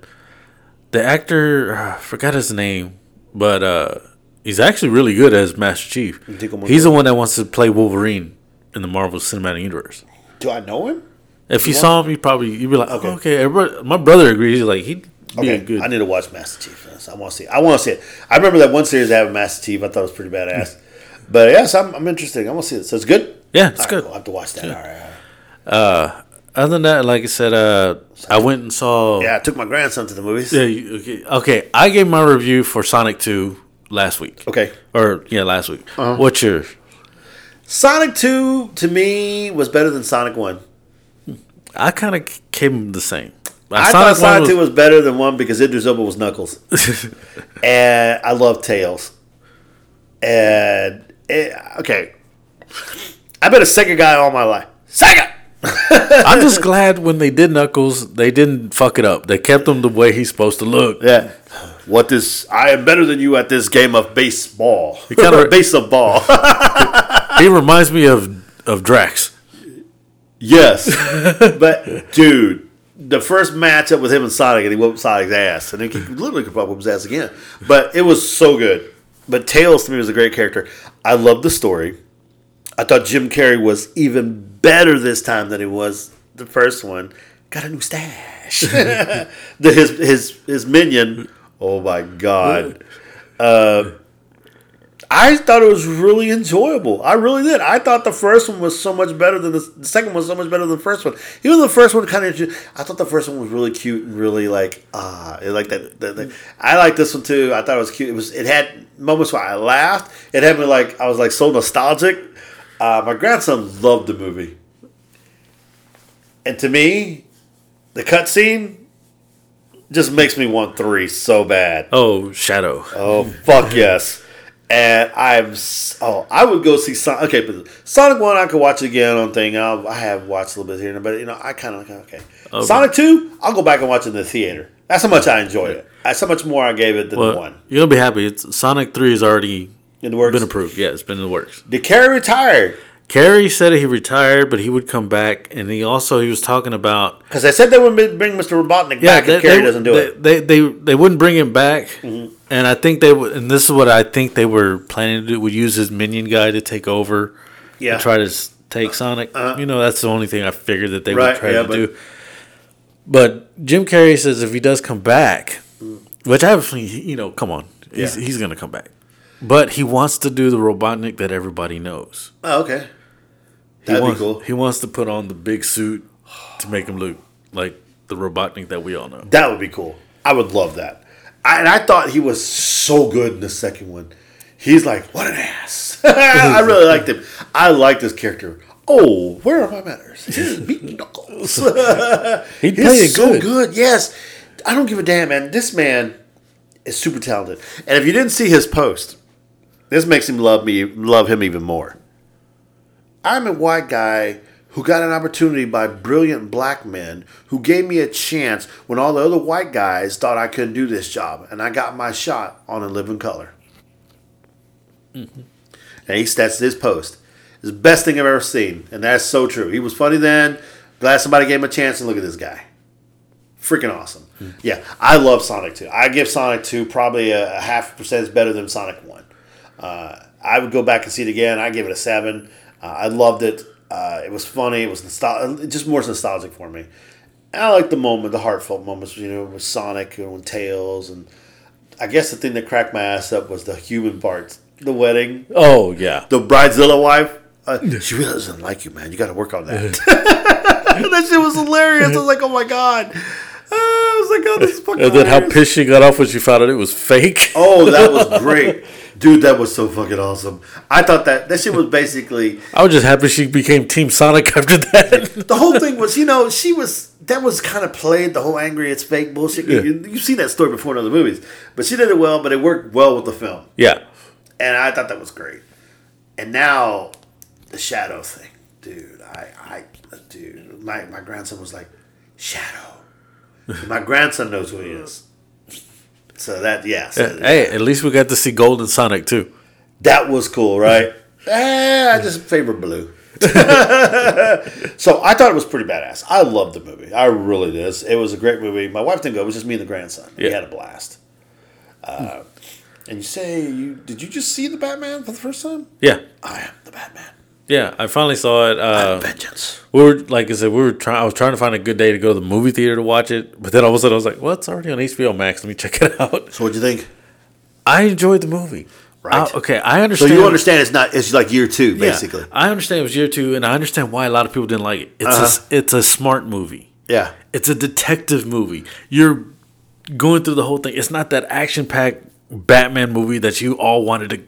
the actor uh, I forgot his name, but uh, he's actually really good as Master Chief.
think I'm gonna
He's the one that wants to play Wolverine in the Marvel Cinematic Universe.
Do I know him?
If you saw him, you probably you'd be like,
Okay.
okay. okay. Everybody, my brother agrees. He's like he
Okay,
good.
I need to watch Master Chief. I want to see. It. I want to see it. I remember that one series they have Master Chief. I thought it was pretty badass. But yes, I'm, I'm interested. I want to see it. So it's good.
Yeah, it's
All right,
good.
cool. I have to watch that. All right, all right.
Other than that, like I said, uh, I went and saw.
Yeah, I took my grandson to the movies.
Yeah, you- okay, okay. I gave my review for Sonic Two last week.
Okay.
Or yeah, last week.
Uh-huh.
What's yours?
Sonic Two to me was better than Sonic One.
I kind of came the same.
I thought Sonic Two was better than one because Idris Elba was Knuckles, and I love Tails. And it, okay, I've been a Sega guy all my life. Sega.
I'm just glad when they did Knuckles, they didn't fuck it up. They kept him the way he's supposed to look.
Yeah. What this? I am better than you at this game of baseball.
kinda-
base of ball.
He reminds me of of Drax.
yes, but dude, the first matchup with him and Sonic, and he whooped Sonic's ass, and he could, literally could probably whoop his ass again. But it was so good. But Tails to me was a great character. I loved the story. I thought Jim Carrey was even better this time than he was the first one. Got a new stash. the, his his his minion. Oh my god. Uh, I thought it was really enjoyable. I really did. I thought the first one was so much better than the, the second one was so much better than the first one. Even the first one kind of, I thought the first one was really cute and really like ah, it like that. that, that- I like this one too. I thought it was cute. It was. It had moments where I laughed. It had me like I was like so nostalgic. Uh, my grandson loved the movie, and to me, the cutscene just makes me want three so bad.
Oh, Shadow.
Oh fuck yes! And I'm oh I would go see Sonic. Okay, but Sonic One I could watch again on thing. I'll, I have watched a little bit here, but you know I kind of like okay. Sonic Two I'll go back and watch it in the theater. That's how much I enjoyed it. That's how much more I gave it than
Well,
one
you're gonna be happy. It's Sonic Three is already
in the works.
been approved. Yeah, it's been in the works.
Did Carrey retired?
Carrey said he retired, but he would come back, and he also he was talking about
Because they said they would bring Mr. Robotnik
yeah,
back if Carrey doesn't do
they,
it.
They, they they wouldn't bring him back, mm-hmm. And I think they would. And this is what I think they were planning to do: would use his minion guy to take over,
Yeah.
And try to s- take Sonic. Uh, uh. you know, that's the only thing I figured that they
Right,
would try
yeah,
to
but-
do. But Jim Carrey says if he does come back, mm. which I have, you know, come on, he's
Yeah.
he's gonna come back, but he wants to do the Robotnik that everybody knows.
Oh, okay. That'd
wants,
be cool.
He wants to put on the big suit to make him look like the Robotnik that we all know.
That would be cool. I would love that. I, and I thought he was so good in the second one. He's like, what an ass. I really liked him. I like this character. Oh, where are my manners? He's knuckles.
He
He's
played it
so
good.
good. Yes. I don't give a damn, man. This man is super talented. And if you didn't see his post, this makes him love me, love him even more. I'm a white guy who got an opportunity by brilliant black men who gave me a chance when all the other white guys thought I couldn't do this job, and I got my shot on a living color. And he that's his post. It's the best thing I've ever seen, and that's so true. He was funny then. Glad somebody gave him a chance, and look at this guy. Freaking awesome. Yeah, I love Sonic 2. I give Sonic 2 probably a, a half percent better than Sonic 1. Uh, I would go back and see it again. I give it a 7. Uh, I loved it. Uh, it was funny. It was nostal- just more nostalgic for me. And I like the moment, the heartfelt moments, you know, with Sonic and with Tails. And I guess the thing that cracked my ass up was the human parts. The wedding,
Oh yeah,
the bridezilla wife. Uh, she really doesn't like you, man. You got to work on that. that shit was hilarious. I was like, oh my god. Uh, I was like, oh, this is fucking.
and then how
hilarious.
pissed she got off when she found out it was fake.
Oh, that was great, dude. That was so fucking awesome. I thought that that shit was basically
I was just happy she became Team Sonic after that.
the whole thing was, you know, she was that was kind of played the whole angry it's fake bullshit.
Yeah.
You, you've seen that story before in other movies, but she did it well. But it worked well with the film,
yeah,
and I thought that was great. And now the shadow thing, dude. I, I, dude, my my grandson was like, shadow. my grandson knows who he is. So that yeah, so
hey, at least we got to see Golden Sonic too.
That was cool, right? eh, I just favor blue. so I thought it was pretty badass. I loved the movie. I really did. It was a great movie. My wife didn't go. It was just me and the grandson. We had a blast. Uh, and you say you did you just see the Batman for the first time?
Yeah,
I am the Batman.
Yeah, I finally saw it. Uh,
Vengeance.
we were like I said, we were trying. I was trying to find a good day to go to the movie theater to watch it, but then all of a sudden I was like, "Well, it's already on HBO Max. Let me check it out."
So what'd you think?
I enjoyed the movie.
Right.
I- okay, I understand.
So you understand it's not it's like year two
Yeah,
basically.
I understand it was year two, and I understand why a lot of people didn't like it. It's
Uh-huh.
s it's a smart movie.
Yeah.
It's a detective movie. You're going through the whole thing. It's not that action packed Batman movie that you all wanted to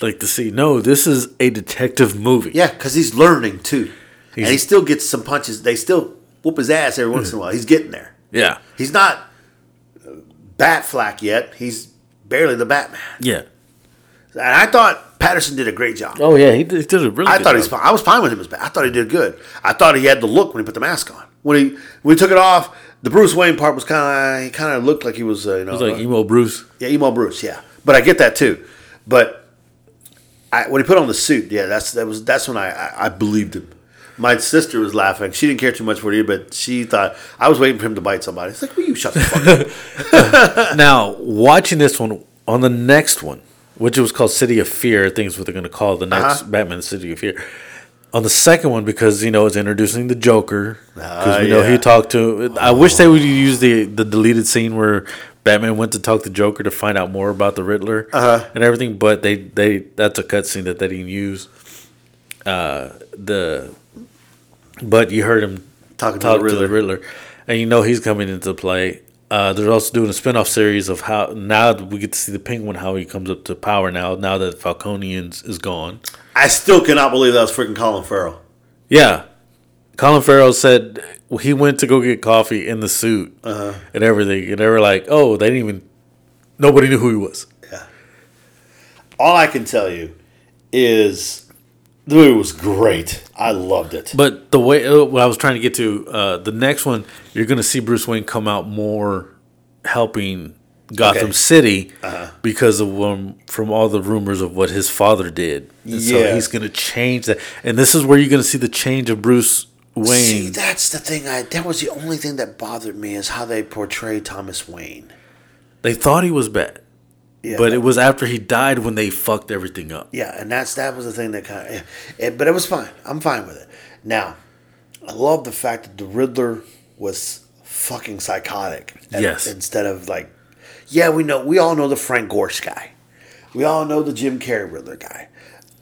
like to see. No, this is a detective movie.
Yeah, because he's learning too, and he still gets some punches. They still whoop his ass every once in a while. He's getting there.
Yeah.
He's not uh, Batfleck yet. He's barely the Batman.
Yeah.
And I thought Pattinson did a great job.
Oh yeah, he did, he did a really.
I
good
thought
job.
he's. I was fine with him as Bat. I thought he did good. I thought he had the look when he put the mask on. When he when he took it off, the Bruce Wayne part was kind of he kind of looked like he was uh, you know
He was like
uh,
emo Bruce.
yeah emo Bruce yeah. But I get that too. But I, when he put on the suit, yeah, that's that was that's when I, I I believed him. My sister was laughing. She didn't care too much for it, but she thought I was waiting for him to bite somebody. It's like, will you shut the fuck up?
Now watching this one on the next one, which was called City of Fear, I think is what they're going to call the next
Uh-huh.
Batman City of Fear. On the second one, because you know it's introducing the Joker, because
Ah,
we know
yeah.
he talked to. I wish they would use the the deleted scene where Batman went to talk to Joker to find out more about the Riddler
Uh-huh.
and everything, but they they that's a cutscene that they didn't use. Uh, the but you heard him
Talking to
talk
the
to the
Riddler.
Riddler, and you know he's coming into play. Uh, they're also doing a spin-off series of how now we get to see the Penguin how he comes up to power now now that Falconians is gone.
I still cannot believe that was freaking Colin Farrell.
Yeah, Colin Farrell said he went to go get coffee in the suit
Uh-huh.
and everything, and they were like, "Oh, they didn't even nobody knew who he was." Yeah.
All I can tell you is the movie was great. I loved it.
But the way uh, what I was trying to get to, uh, the next one, you're going to see Bruce Wayne come out more helping Gotham
Okay. Uh-huh.
City because of um, from all the rumors of what his father did. And so
Yeah.
he's going to change that, and this is where you're going to see the change of Bruce Wayne.
See, that's the thing. I that was the only thing that bothered me is how they portrayed Thomas Wayne.
they thought he was bad,
Yeah,
but it was after he died when they fucked everything up.
yeah, and that's that was the thing that kind of. It, but it was fine. I'm fine with it. Now, I love the fact that the Riddler was fucking psychotic. And-
Yes.
Instead of like, yeah, we know we all know the Frank Gorshin guy, we all know the Jim Carrey Riddler guy,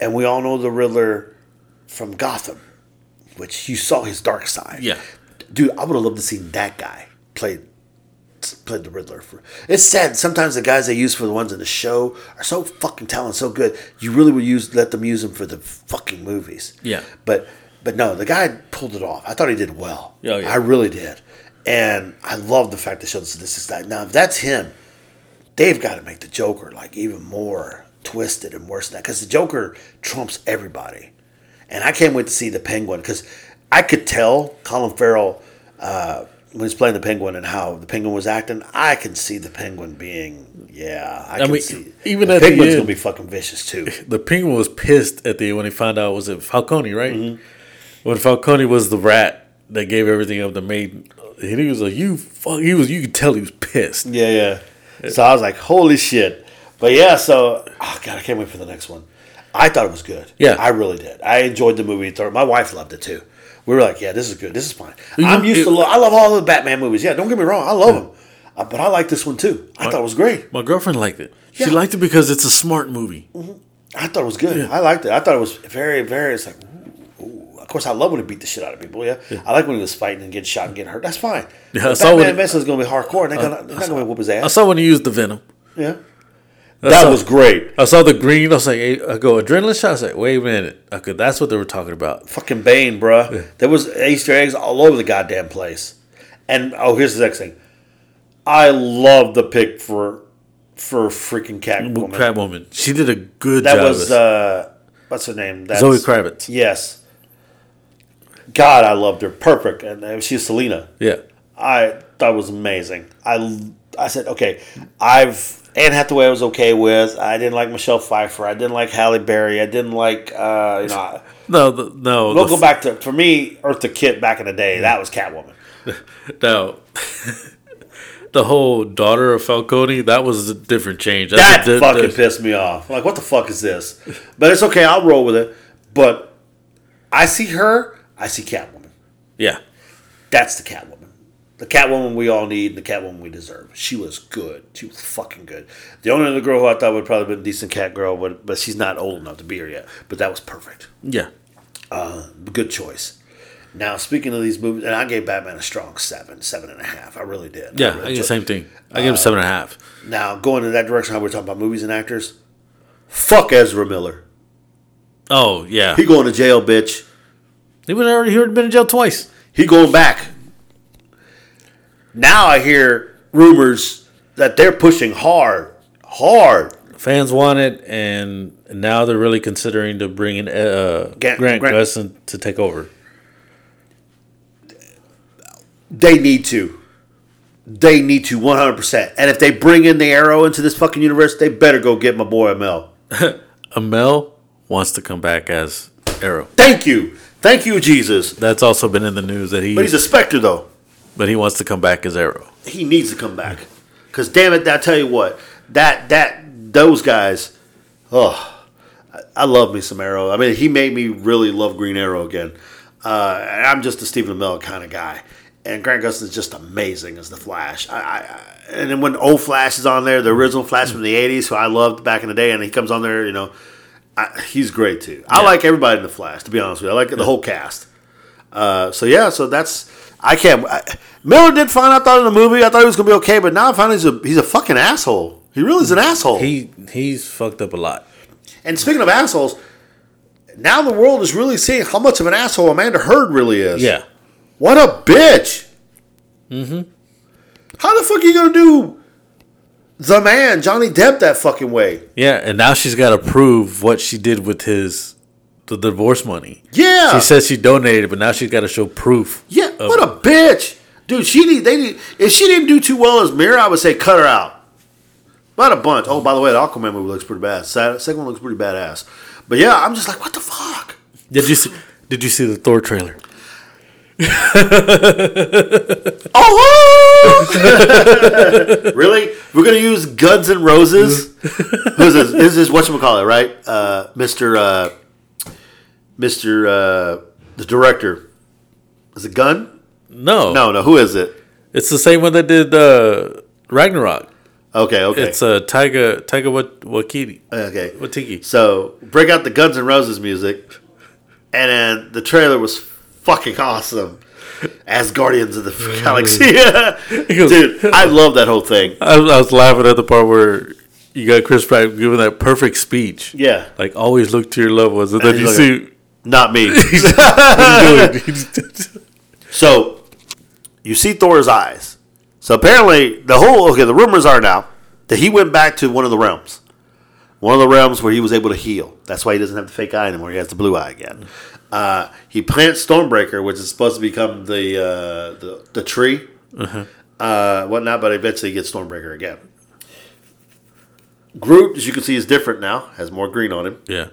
and we all know the Riddler from Gotham, which you saw his dark side.
Yeah.
dude, I would have loved to see that guy play played the Riddler. For it's sad sometimes the guys they use for the ones in the show are so fucking talented, so good. You really would use let them use them for the fucking movies.
Yeah.
but but no, the guy pulled it off. I thought he did well.
Oh, yeah.
I really did, and I love the fact they showed us this is that. Now if that's him, they've got to make the Joker like even more twisted and worse than that because the Joker trumps everybody. And I can't wait to see the Penguin because I could tell Colin Farrell uh, when he's playing the Penguin and how the Penguin was acting. I can see the Penguin being, yeah, I, can
mean,
see.
even
the
at the
Penguin's
end-
gonna be fucking vicious too.
The Penguin was pissed at the when he found out was it Falcone, right?
Mm-hmm.
When Falcone was the rat that gave everything up, that made he was like you fuck. He was you could tell he was pissed.
Yeah, yeah. So I was like, holy shit. But yeah, so oh god, I can't wait for the next one. I thought it was good.
Yeah.
I really did. I enjoyed the movie. My wife loved it too. We were like, yeah, this is good. This is fine. I'm used to. Lo- I love all the Batman movies. Yeah, don't get me wrong. I love them. Uh, but I like this one too. I thought it was great.
My girlfriend liked it. She
Yeah.
liked it because it's a smart movie.
I thought it was good. Yeah. I liked it. I thought it was very, very. It's like, ooh, of course, I love when he beat the shit out of people. Yeah, I like when he was fighting and getting shot and getting hurt. That's fine.
Yeah, I saw when
Batman
it-
Advance is going to be hardcore. And they're, gonna, they're not going to whoop his
I saw when he used the venom.
Yeah,
I
that
saw-
was great.
I saw the green. I was like, I go adrenaline shot. I was like, wait a minute. Okay, that's what they were talking about.
Fucking Bane, bruh. There was Easter eggs all over the goddamn place. And oh, here's the next thing. I love the pick for for freaking Catwoman.
Catwoman. She did a good
that
job.
That was uh, what's her name? That's,
Zoe Kravitz.
Yes. God, I loved her. Perfect, and uh, she's Selina.
Yeah.
I thought it was amazing. I I said, okay, I've Anne Hathaway I was okay with. I didn't like Michelle Pfeiffer. I didn't like Halle Berry. I didn't like uh, you know.
No, the, no.
We'll go back to for me, Eartha Kitt back in the day. That was Catwoman.
No. the whole daughter of Falcone, that was a different change. That's
That
a
fucking pissed me off. Like, what the fuck is this? But it's okay. I'll roll with it. But I see her. I see Catwoman.
Yeah.
That's the Catwoman. The Catwoman we all need and the Catwoman we deserve. She was good. She was fucking good. The only other girl who I thought would probably been a decent cat girl, but, but she's not old enough to be her yet. But that was perfect.
Yeah.
Uh, good choice. Now, speaking of these movies, and I gave Batman a strong seven, seven and a half. I really did.
Yeah.
I really
I the same thing. I give him seven and a half.
Now, going in that direction, how we're talking about movies and actors, fuck Ezra Miller.
Oh yeah.
He going to jail, bitch.
He would already he would have been in jail twice.
He going back. Now I hear rumors that they're pushing hard, hard.
Fans want it, and now they're really considering to bring in uh,
Grant-
Grant,
Grant-
Gustin to take over.
They need to. They need to 100%. And if they bring in the arrow into this fucking universe, they better go get my boy Amell.
Amell wants to come back as Arrow.
Thank you. Thank you, Jesus.
That's also been in the news that he,
But he's a Spectre, though.
But he wants to come back as Arrow.
He needs to come back. Because, damn it, I tell you what, that, that, those guys, oh, I, love me some Arrow. I mean, he made me really love Green Arrow again. Uh, I'm just a Stephen Amell kind of guy. And Grant Gustin is just amazing as the Flash. I, I, I- and then when old Flash is on there, the original Flash from the '80s, who I loved back in the day, and he comes on there, you know, I, he's great too. I like everybody in the Flash, to be honest with you. I like the whole cast. Uh, so yeah, so that's I can't. I, Miller did fine. I thought in the movie, I thought he was gonna be okay, but now I find he's a he's a fucking asshole. He really is an asshole.
He he's fucked up a lot.
and speaking of assholes, now the world is really seeing how much of an asshole Amanda Heard really is.
Yeah.
What a bitch. Mm-hmm. How the fuck are you gonna do the man Johnny Depp that fucking way?
Yeah, and now she's got to prove what she did with his the divorce money.
Yeah.
She says she donated, but now she's got to show proof.
Yeah, what a bitch, dude. She need they need if she didn't do too well as Mera, I would say cut her out. Not a bunch. Oh, by the way, the Aquaman movie looks pretty bad. Second one looks pretty badass. But yeah, I'm just like, what the fuck?
Did you see? Did you see the Thor trailer?
Oh, really? We're gonna use Guns and Roses? Who's this? This is what you call it, right? Uh, Mister, uh, Mister, uh, the director. Is it Gunn?
No,
No, no. Who is it?
It's the same one that did uh, Ragnarok.
Okay, okay,
It's a uh, Tiger Taiga Wat- Wakiti
okay.
Watiki.
So break out the Guns N' Roses music, and then the trailer was fucking awesome. As Guardians of the Galaxy, dude, I love that whole thing.
I, was- I was laughing at the part where you got Chris Pratt giving that perfect speech.
Yeah,
Like always look to your loved ones, and then
And
you see
not me. So you see Thor's eyes. So apparently the whole okay, the rumors are now that he went back to one of the realms. One of the realms where he was able to heal. That's why he doesn't have the fake eye anymore. He has the blue eye again. Uh, he plants Stormbreaker, which is supposed to become the uh, the, the tree, uh, whatnot. But eventually, he gets Stormbreaker again. Groot, as you can see, is different now. Has more green on him.
yeah,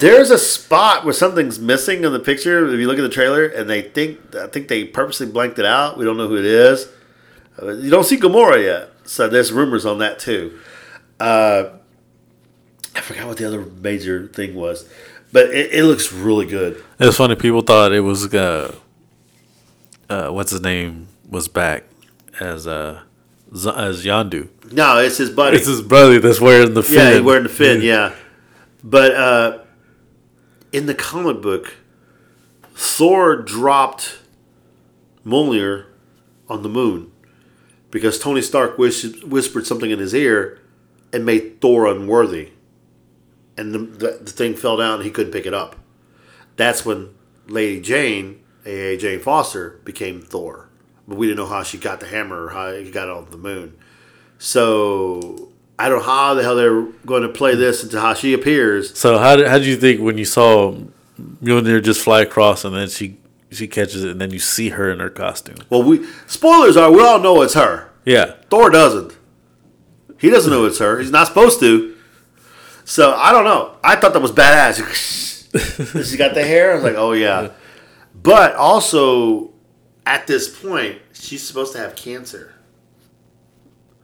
There's a spot where something's missing in the picture. If you look at the trailer, and they think, I think they purposely blanked it out. We don't know who it is. Uh, You don't see Gamora yet, so there's rumors on that too. Uh, I forgot what the other major thing was, but it, it looks really good.
it's funny. People thought it was uh, uh, what's his name was back as uh Z- as Yondu.
No, it's his buddy.
It's his brother that's wearing the fin.
Yeah, wearing the fin. Yeah, but uh, in the comic book, Thor dropped Mjolnir on the moon because Tony Stark whis- whispered something in his ear and made Thor unworthy, and the, the, the thing fell down. and He couldn't pick it up. That's when Lady Jane, aka Jane Foster, became Thor. But we didn't know how she got the hammer or how he got it on the moon. So I don't know how the hell they're going to play this into how she appears.
So how did how did you think when you saw Mjolnir just fly across and then she she catches it and then you see her in her costume?
Well, we spoilers are we all know it's her.
Yeah,
Thor doesn't. He doesn't know it's her. He's not supposed to. So I don't know. I thought that was badass. she got the hair. I was like, oh yeah. But also, at this point, she's supposed to have cancer.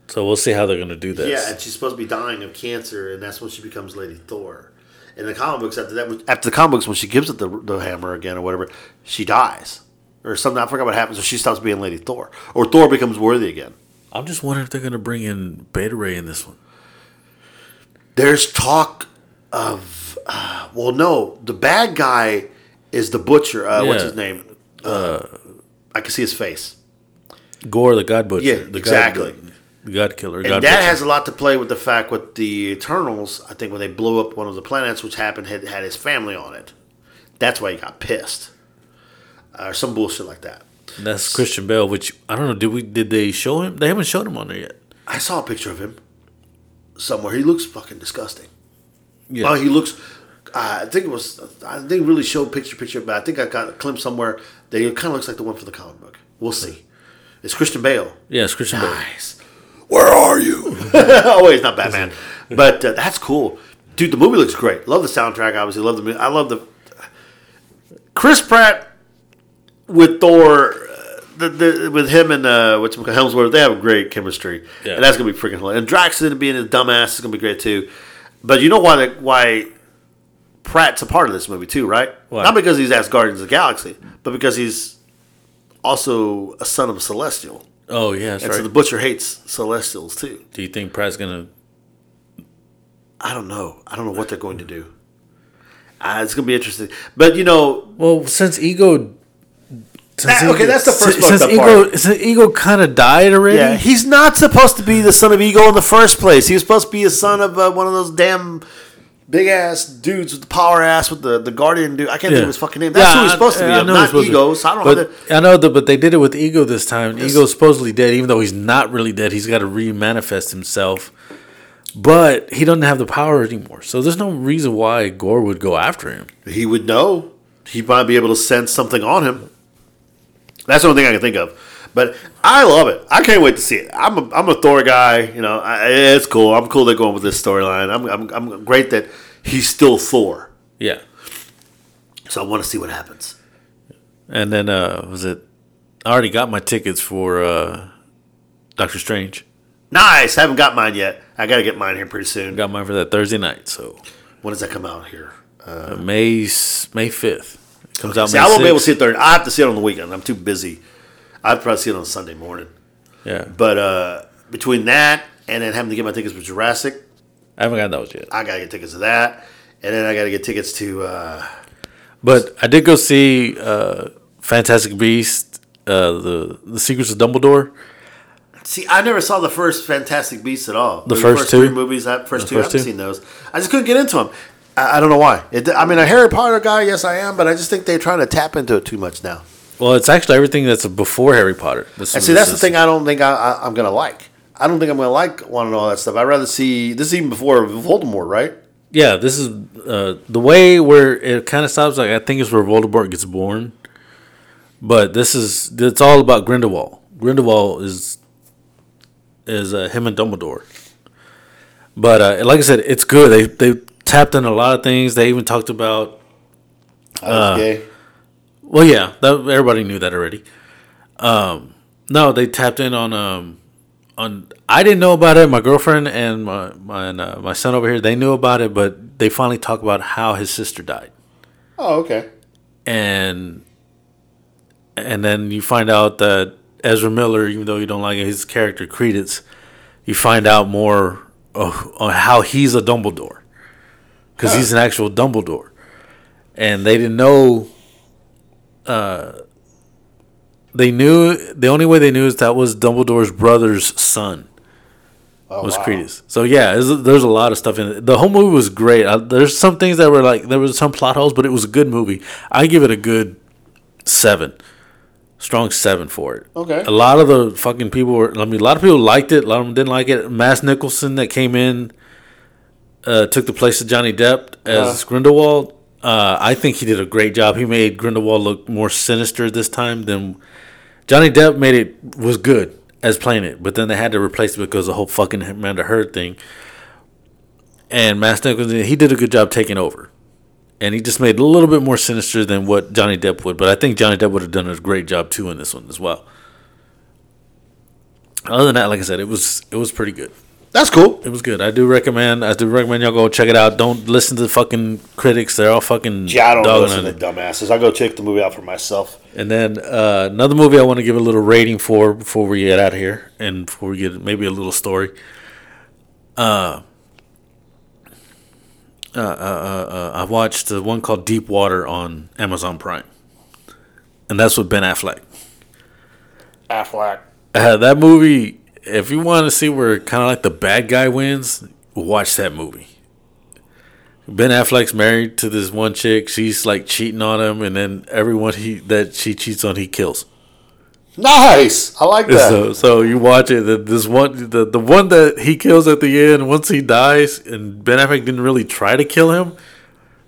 So we'll see how they're gonna do this.
Yeah, and she's supposed to be dying of cancer, and that's when she becomes Lady Thor. In the comic books, after that, after the comic books, when she gives it the, the hammer again or whatever, she dies or something. I forgot what happens. So she stops being Lady Thor, or Thor becomes worthy again.
I'm just wondering if they're gonna bring in Beta Ray in this one.
There's talk of, uh, well, no, the bad guy is the butcher. Uh, What's his name? Uh, I can see his face.
Gorr, the God Butcher.
Yeah, exactly.
God, the God Killer.
And
God
that
Butcher.
has a lot to play with the fact with the Eternals. I think when they blew up one of the planets, which happened, had had his family on it. That's why he got pissed, or some bullshit like that.
That's Christian Bale. Which I don't know. Did we? Did they show him? They haven't shown him on there yet.
I saw a picture of him somewhere. He looks fucking disgusting.
Yeah.
Oh, he looks. Uh, I think it was. I didn't really show picture picture, but I think I got a glimpse somewhere that he kind of looks like the one for the comic book. We'll see. It's Christian Bale.
yeah, it's Christian Bale.
Nice. Where are you? oh wait, it's not Batman, but uh, that's cool, dude. The movie looks great. Love the soundtrack. Obviously, love the. movie. I love the. Chris Pratt with Thor, uh, the, the, with him and uh, what's Hemsworth, they have great chemistry,
Yeah.
and that's gonna be freaking hilarious. And Drax being a dumbass is gonna be great too. But you know why? Why Pratt's a part of this movie too, right?
Why?
Not because he's as Guardians of the Galaxy, but because he's also a son of a Celestial.
Oh yeah,
And
right.
so the Butcher hates Celestials too.
Do you think Pratt's gonna?
I don't know. I don't know what they're going to do. Uh, it's going to be interesting. But, you know,
Well, since Ego. Since
That- okay, that's the first
Since
up
Ego, since Ego kind of died already.
yeah, he's not supposed to be the son of Ego in the first place. He was supposed to be a son of uh, one of those damn big ass dudes with the power ass with the, the guardian dude. I can't think of his fucking name. That's
Yeah,
who he's
I-
supposed to be.
I know
not
he's supposed to be.
Ego. So I don't know.
But
how they-
I know that, but they did it with Ego this time. Ego's supposedly dead, even though he's not really dead. He's got to re-manifest himself, but he doesn't have the power anymore. So there's no reason why Gorr would go after him.
he would know. He might be able to sense something on him. That's the only thing I can think of. But I love it. I can't wait to see it. I'm a, I'm a Thor guy. You know, I, it's cool. I'm cool they're going with this storyline. I'm, I'm, I'm great that he's still Thor.
Yeah,
So I want to see what happens.
and then uh was it? I already got my tickets for uh Doctor Strange.
Nice. Haven't got mine yet. I got to get mine here pretty soon.
Got mine for that Thursday night. So
When does that come out here?
uh, May May fifth comes out.
See,
May
I won't be able to
6th.
see it Thursday. I have to see it on the weekend. I'm too busy. I'd probably see it on Sunday morning.
Yeah,
But uh, between that and then having to get my tickets for Jurassic,
I haven't got those yet.
I got to get tickets to that. And then I got to get tickets to. Uh,
But I did go see uh, Fantastic Beast, uh, the the Secrets of Dumbledore.
see, I never saw the first Fantastic Beasts at all.
The first two?
three movies, I, first
The
two, I
first
haven't
two?
seen those. I just couldn't get into them. I, I don't know why. It, I mean, a Harry Potter guy, yes, I am, but I just think they're trying to tap into it too much now.
Well, it's actually everything that's before Harry Potter. This
And see, that's the thing I don't think I, I, I'm going to like. I don't think I'm going to like wanting all that stuff. I'd rather see this is even before Voldemort, right?
Yeah, this is uh, the way where it kind of stops. Like I think it's where Voldemort gets born, but this is it's all about Grindelwald. Grindelwald is is uh, him and Dumbledore. But uh, like I said, it's good. They they tapped in a lot of things. They even talked about
I was gay.
Well, yeah, that, everybody knew that already. Um, no, they tapped in on um, on. I didn't know about it. My girlfriend and my my and, uh, my son over here, they knew about it, but they finally talked about how his sister died,
Oh, okay.
and and then you find out that Ezra Miller, even though you don't like his character Credence, you find out more of, on how he's a Dumbledore because he's an actual Dumbledore, and they didn't know. Uh, they knew the only way they knew is that was Dumbledore's brother's son
Oh,
was
wow.
So yeah, there's, there's a lot of stuff in it. The whole movie was great. Uh there's some things that were like there was some plot holes, but it was a good movie. I give it a good seven, strong seven for it.
Okay.
A lot of the fucking people were. I mean, a lot of people liked it. A lot of them didn't like it. Mass Nicholson that came in uh, took the place of Johnny Depp as
Uh-huh.
Grindelwald. Uh, I think he did a great job. He made Grindelwald look more sinister this time than Johnny Depp made it was good as playing it, but then they had to replace it because of the whole fucking Amanda Heard thing. And Mass Nicholson, he did a good job taking over, and he just made it a little bit more sinister than what Johnny Depp would. But I think Johnny Depp would have done a great job too in this one as well. Other than that, like I said, it was it was pretty good.
That's cool.
It was good. I do recommend. I do recommend y'all go check it out. Don't listen to the fucking critics. They're all fucking.
Yeah, I don't
dogging
listen to dumbasses. I'll go check the movie out for myself.
And then uh, another movie I want to give a little rating for before we get out of here, and before we get maybe a little story. Uh, uh, uh, uh, uh, I watched the one called Deep Water on Amazon Prime, and that's with Ben Affleck.
Affleck.
Uh, that movie, if you want to see where kind of like the bad guy wins, watch that movie. Ben Affleck's married to this one chick. She's like cheating on him, and then everyone he that she cheats on, he kills.
Nice. I like that.
So, so you watch it. The, this one, the the one that he kills at the end. Once he dies, and Ben Affleck didn't really try to kill him.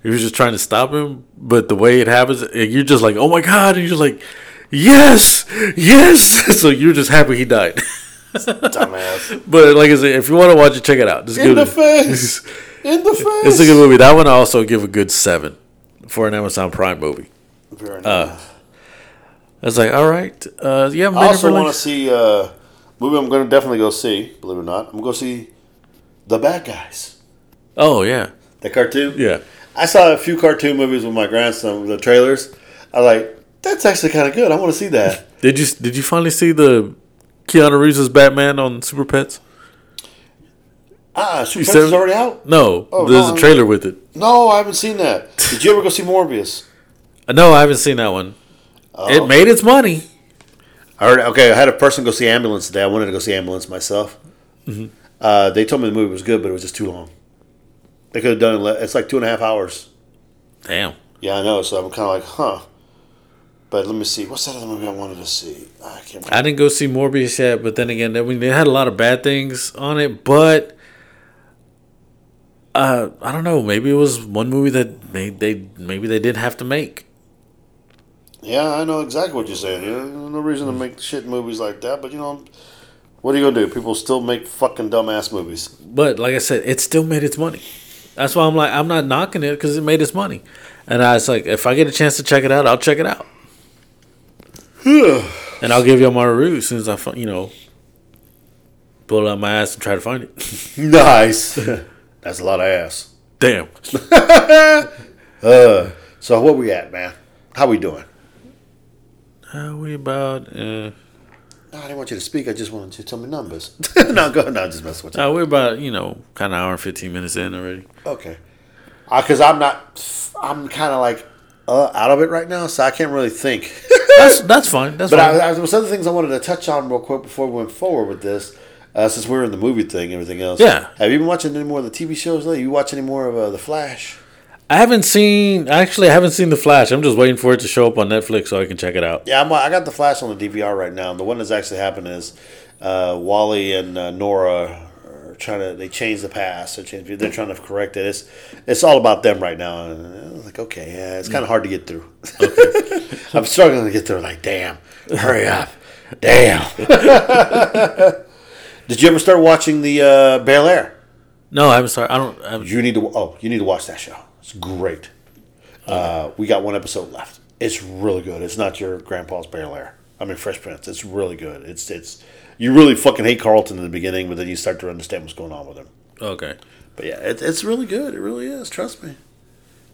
He was just trying to stop him. But the way it happens, eh, you're just like, oh my god! And you're just like, yes, yes. so you're just happy he died.
Dumbass.
But like I said, if you want to watch it, check it out. Just
In
give
the
it-
face. In the face.
It's a good movie. That one I also give a good seven for an Amazon Prime movie.
Very
Uh. I was like, all right, uh, yeah.
I also want to see uh, movie. I'm going to definitely go see. Believe it or not, I'm going to go see the Bad Guys.
Oh yeah,
The cartoon.
yeah.
I saw a few cartoon movies with my grandson. The trailers. I like. That's actually kind of good. I want to see that.
Did you did you finally see the Keanu Reeves' Batman on Super Pets?
Ah, Super Pets is already out.
No,
Oh,
there's
no,
a trailer with it.
No, I haven't seen that. Did you ever go see Morbius?
Uh, No, I haven't seen that one.
Oh.
It made its money.
I heard. Okay, I had a person go see Ambulance today. I wanted to go see Ambulance myself.
Mm-hmm.
Uh, they told me the movie was good, but it was just too long. They could have done it. It's like two and a half hours.
Damn.
Yeah, I know. So I'm kind of like, huh. But let me see. What's that other movie I wanted to see? I can't remember.
I didn't go see Morbius yet, but then again, I mean, they had a lot of bad things on it. But uh, I don't know. Maybe it was one movie that they, they maybe they didn't have to make.
Yeah, I know exactly what you're saying. You know, no reason to make shit movies like that, but you know, what are you gonna do? People still make fucking dumbass movies.
But like I said, it still made its money. That's why I'm like, I'm not knocking it because it made its money. And I was like, if I get a chance to check it out, I'll check it out. and I'll give you my review as soon as I, fi- you know, pull it out my ass and try to find it.
Nice. That's a lot of ass.
Damn.
Uh, so what we at, man? How we doing?
How we about? Uh,
No, I didn't want you to speak. I just wanted you to tell me numbers. no, go ahead. No, just mess with you.
uh, we're about, you know, kind of hour and fifteen minutes in already.
Okay. Because I'm not, I'm kind of like uh, out of it right now, so I can't really think.
That's that's fine. That's
But
fine.
I, I, there was other things I wanted to touch on real quick before we went forward with this. Uh, since we're in the movie thing and everything else.
Yeah.
Have you been watching any more of the TV shows lately? You watch any more of uh, The Flash?
I haven't seen. Actually, I haven't seen the Flash. I'm just waiting for it to show up on Netflix so I can check it out.
Yeah, I'm, I got The Flash on the DVR right now. The one that's actually happened is uh, Wally and uh, Nora trying to, they change the past. They're, changing, they're trying to correct it. It's, it's all about them right now. And I was like, okay, yeah, it's kind of hard to get through. I'm struggling to get through. Like, damn, hurry up. Damn. Did you ever start watching the uh, Bel Air?
No, I haven't started. I don't. I haven't,
You need to. Oh, you need to watch that show. It's great. Uh, we got one episode left. It's really good. It's not your grandpa's Bel Air. I mean, Fresh Prince. It's really good. It's it's. You really fucking hate Carlton in the beginning, but then you start to understand what's going on with him.
okay.
But yeah, it, it's really good. It really is. Trust me.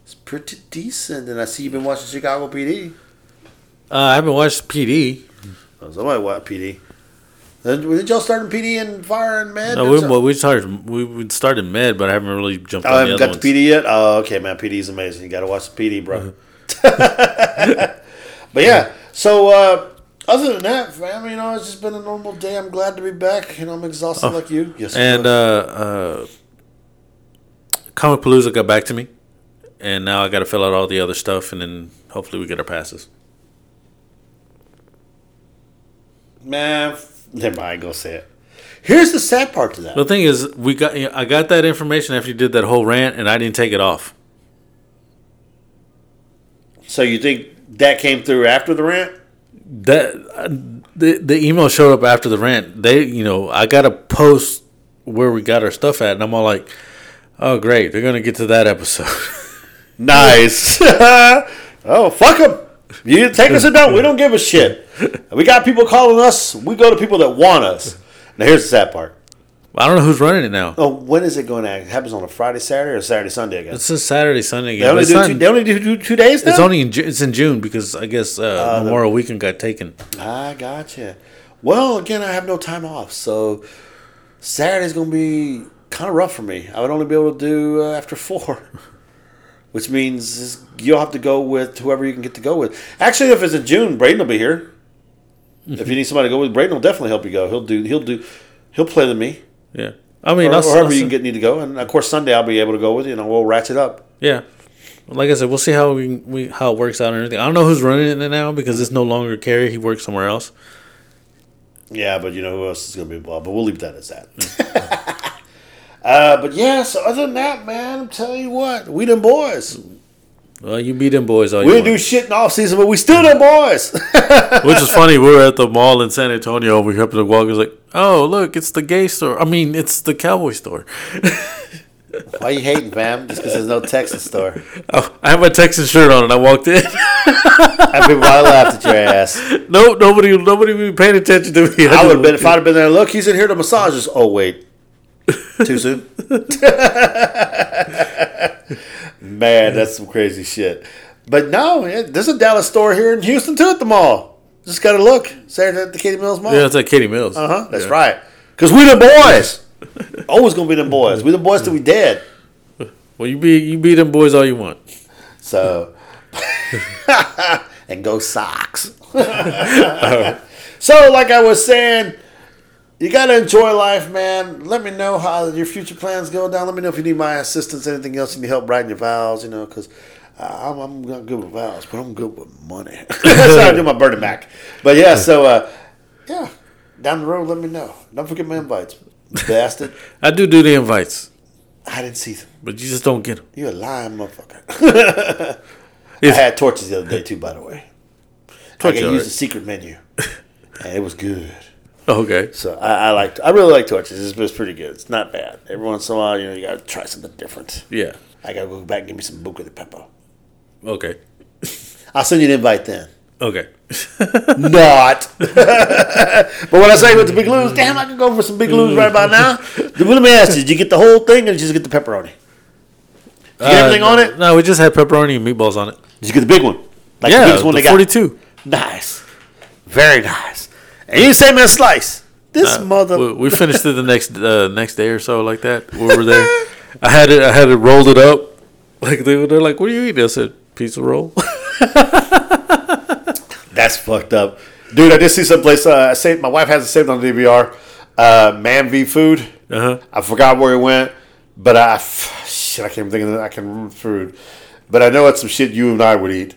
It's pretty decent. And I see you've been watching Chicago PD.
Uh, I haven't watched PD.
I was like, what PD? Did y'all start in PD and Fire and Med?
No, we, well, we started. We, we started med, but I haven't really jumped
I haven't got
ones.
the PD yet. Oh, okay, man. PD is amazing. You got to watch the PD, bro.
Mm-hmm.
but yeah, so uh, other than that, fam, you know, it's just been a normal day. I'm glad to be back. You know, I'm exhausted like you. Yes,
Oh. And uh, uh, Comicpalooza got back to me, and now I got to fill out all the other stuff, and then hopefully we get our passes.
man, f- never mind. Go say it. Here's the sad part to that.
The thing is, we got I got that information after you did that whole rant, and I didn't take it off.
So you think that came through after the rant?
That the the email showed up after the rant. They, you know, I got to post where we got our stuff at, and I'm all like, "Oh, great! They're gonna get to that episode."
Nice. oh, fuck them. You take us or don't. We don't give a shit. We got people calling us. We go to people that want us. Now, here's the sad part.
I don't know who's running it now.
Oh, when is it going to? It happens on a Friday, Saturday, or Saturday, Sunday again.
It's a Saturday, Sunday
They
game. but
only, do
not-
two, they only do two, days now.
it's only in it's in June because I guess uh,
the-
Memorial Weekend got taken.
I gotcha. Well, again, I have no time off, so Saturday's going to be kind of rough for me. I would only be able to do uh, after four, which means you'll have to go with whoever you can get to go with. Actually, if it's in June, Braden will be here. if you need somebody to go with, Braden will definitely help you go. He'll do. He'll do. He'll play with me,
Yeah, I mean,
or,
I'll,
or whoever
I'll-
you can get need to go. And of course, Sunday I'll be able to go with you, and we'll ratchet up.
Yeah, like I said, we'll see how we, we how it works out and everything. I don't know who's running it now because it's no longer Kerry. He works somewhere else.
Yeah, but you know who else is going to be involved. But we'll leave that as that. uh, but yeah, so other than that, man, I'm telling you what, we them boys.
Well, you beat them boys all
We
you
didn't do shit in off season, but we still them boys.
Which is funny. We were at the mall in San Antonio. We happened to walk. It's like, oh look, it's the gay store. I mean, it's the cowboy store.
Why you hating, fam? Just because there's no Texas store.
Oh, I had my Texas shirt on and I walked in.
I people probably laughed at your ass.
no, nobody, nobody be paying attention to me.
I would have been if I'd have been there. Look, he's in here to massage us. Oh wait, too soon. Man, that's some crazy shit. But no, yeah, there's a Dallas store here in Houston too at the mall. Just gotta look. Saturday at the Katy Mills Mall.
Yeah, it's at Katy Mills.
Uh huh. That's
Yeah.
right. Cause we the boys. Always gonna be them boys. We the boys till we dead.
Well, you be you beat them boys all you want.
So and go socks. so like I was saying, you gotta enjoy life, man. Let me know how your future plans go down. Let me know if you need my assistance, anything else you need help writing your vows, you know, because I'm, I'm not good with vows, but I'm good with money. That's how I do my Bernie back. But yeah, so uh, yeah, down the road, let me know. Don't forget my invites, bastard.
I do do the invites,
I didn't see them.
but you just don't get them.
You're a lying motherfucker. I had Torchy's the other day too, by the way.
Torch
I could
alright.
use the secret menu, and it was good.
Okay.
So I, I liked. I really like Torchy's. It's, it's pretty good. It's not bad. Every once in a while, you know, you gotta try something different.
Yeah.
I gotta go back and give me some Buca di Beppo.
Okay.
I'll send you an invite then.
Okay.
Not. but when I say with the Big Lou's, damn, I can go for some Big Lou's right about now. Let me ask you: Did you get the whole thing, or did you just get the pepperoni? Did you get everything
Uh,
on it?
No, we just had pepperoni and meatballs on it.
Did you get the big one? Like
yeah,
the biggest one
the
they got.
forty-two.
Nice. Very nice. And you save me a slice. This mother.
We, we finished it the next uh, next day or so, like that. We were there. I had it. I had it rolled it up. Like they were, they're like, "What are you eating?" I said, "Pizza roll."
That's fucked up. Dude, I just see someplace. Uh, I saved, my wife has it saved on the DVR. Uh, Man v Food.
Uh huh.
I forgot where it went, but I. Shit, I can't think of it. I can remember food. But I know it's some shit you and I would eat.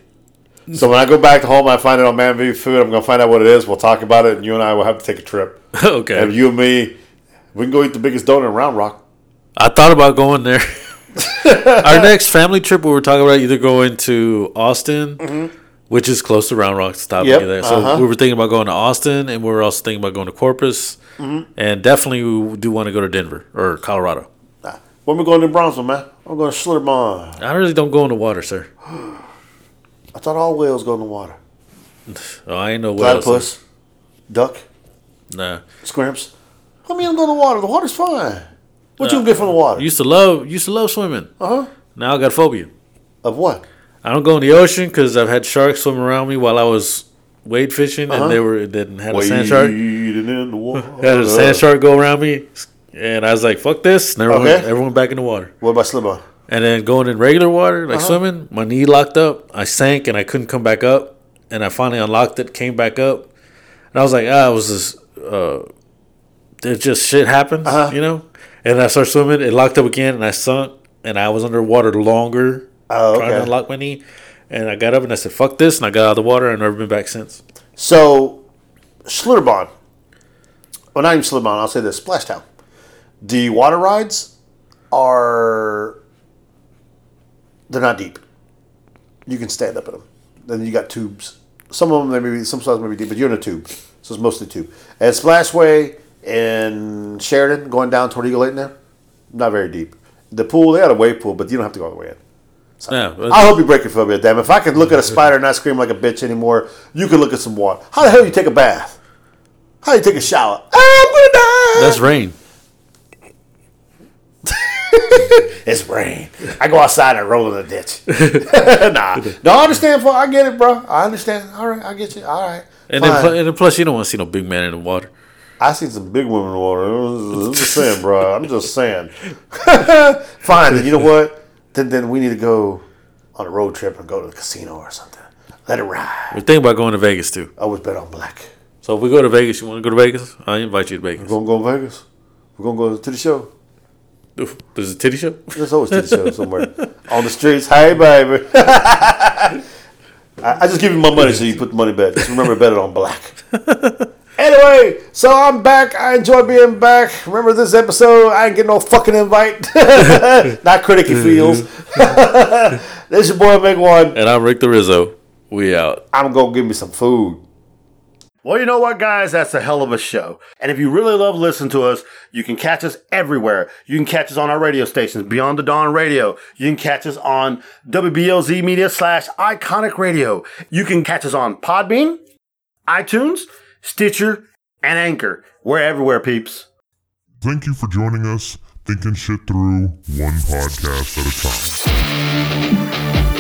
So when I go back to home, I find it on Man v Food. I'm going to find out what it is. We'll talk about it, and you and I will have to take a trip.
Okay.
And you and me, we can go eat the biggest donut in Round Rock.
I thought about going there. Our next family trip, we were talking about either going to Austin, which is close to Round Rock, stopping
Yep,
there. So
uh-huh.
we were thinking about going to Austin, and we were also thinking about going to Corpus, and definitely we do want to go to Denver or Colorado.
When we going to Brownsville, man? I'm going to Schlitterbahn.
I really don't go in the water, sir.
I thought all whales go in the water.
Oh, I ain't no whales.
Platypus, duck,
Nah.
scrimps. I mean, I'm going to the water. The water's fine. What you gonna get from the water?
Used to love used to love swimming.
Uh huh.
Now I got phobia.
Of what?
I don't go in the ocean because I've had sharks swim around me while I was wade fishing,
Uh-huh.
and they were didn't had a sand shark.
In the water.
Had a sand shark go around me, and I was like, "Fuck this!" And everyone,
Okay.
everyone back in the water.
What about Slipper?
And then going in regular water, like
Uh-huh.
swimming, my knee locked up. I sank and I couldn't come back up. And I finally unlocked it, came back up, and I was like, "Ah, it was this. Uh, it just shit happens,
Uh-huh.
you know." And I started swimming. It locked up again, and I sunk, and I was underwater longer,
Oh, okay.
trying to unlock my knee. And I got up and I said, "Fuck this!" And I got out of the water. and I've never been back since.
So, Schlitterbahn. Well, not even Schlitterbahn. I'll say this: Splashtown. The water rides are they're not deep. You can stand up in them. Then you got tubes. Some of them maybe some sides may be deep, but you're in a tube, so it's mostly tube. And Splashway and Sheridan, going down toward Eagle Lake now, not very deep. The pool, they had a wave pool, but you don't have to go all the way in.
Yeah, but-
I hope you break your phobia, damn. If I could look at a spider and not scream like a bitch anymore, you could look at some water. How the hell do you take a bath? How do you take a shower? I'm gonna die.
that's rain.
it's rain. I go outside and roll in the ditch. nah, no, I understand. For I get it, bro. I understand. All right, I get you. All right.
And
Fine.
then, pl- and then plus, you don't want to see no big man in the water.
I see some big women in the water. I'm just saying, bro. I'm just saying. Fine. Then you know what? Then then we need to go on a road trip and go to the casino or something. Let it ride.
We think about going to Vegas too.
I always bet on black.
So if we go to Vegas, you want to go to Vegas? I invite you to Vegas.
We're gonna go to Vegas. We're gonna go to the show.
There's a titty show.
There's always a show somewhere on the streets. Hey, baby. I, I just give you my money so you put the money back. Just remember, bet it on black. Anyway, so I'm back. I enjoy being back. Remember this episode? I ain't getting no fucking invite. Not critic feels. this your boy Big One.
And I'm Rick the Rizzo. We out.
I'm gonna give me some food. Well, you know what, guys? That's a hell of a show. And if you really love listening to us, you can catch us everywhere. You can catch us on our radio stations, Beyond the Dawn Radio. You can catch us on WBLZ Media slash Iconic Radio. You can catch us on Podbean, iTunes, Stitcher, and Anchor. We're everywhere, peeps.
Thank you for joining us, thinking shit through one podcast at a time.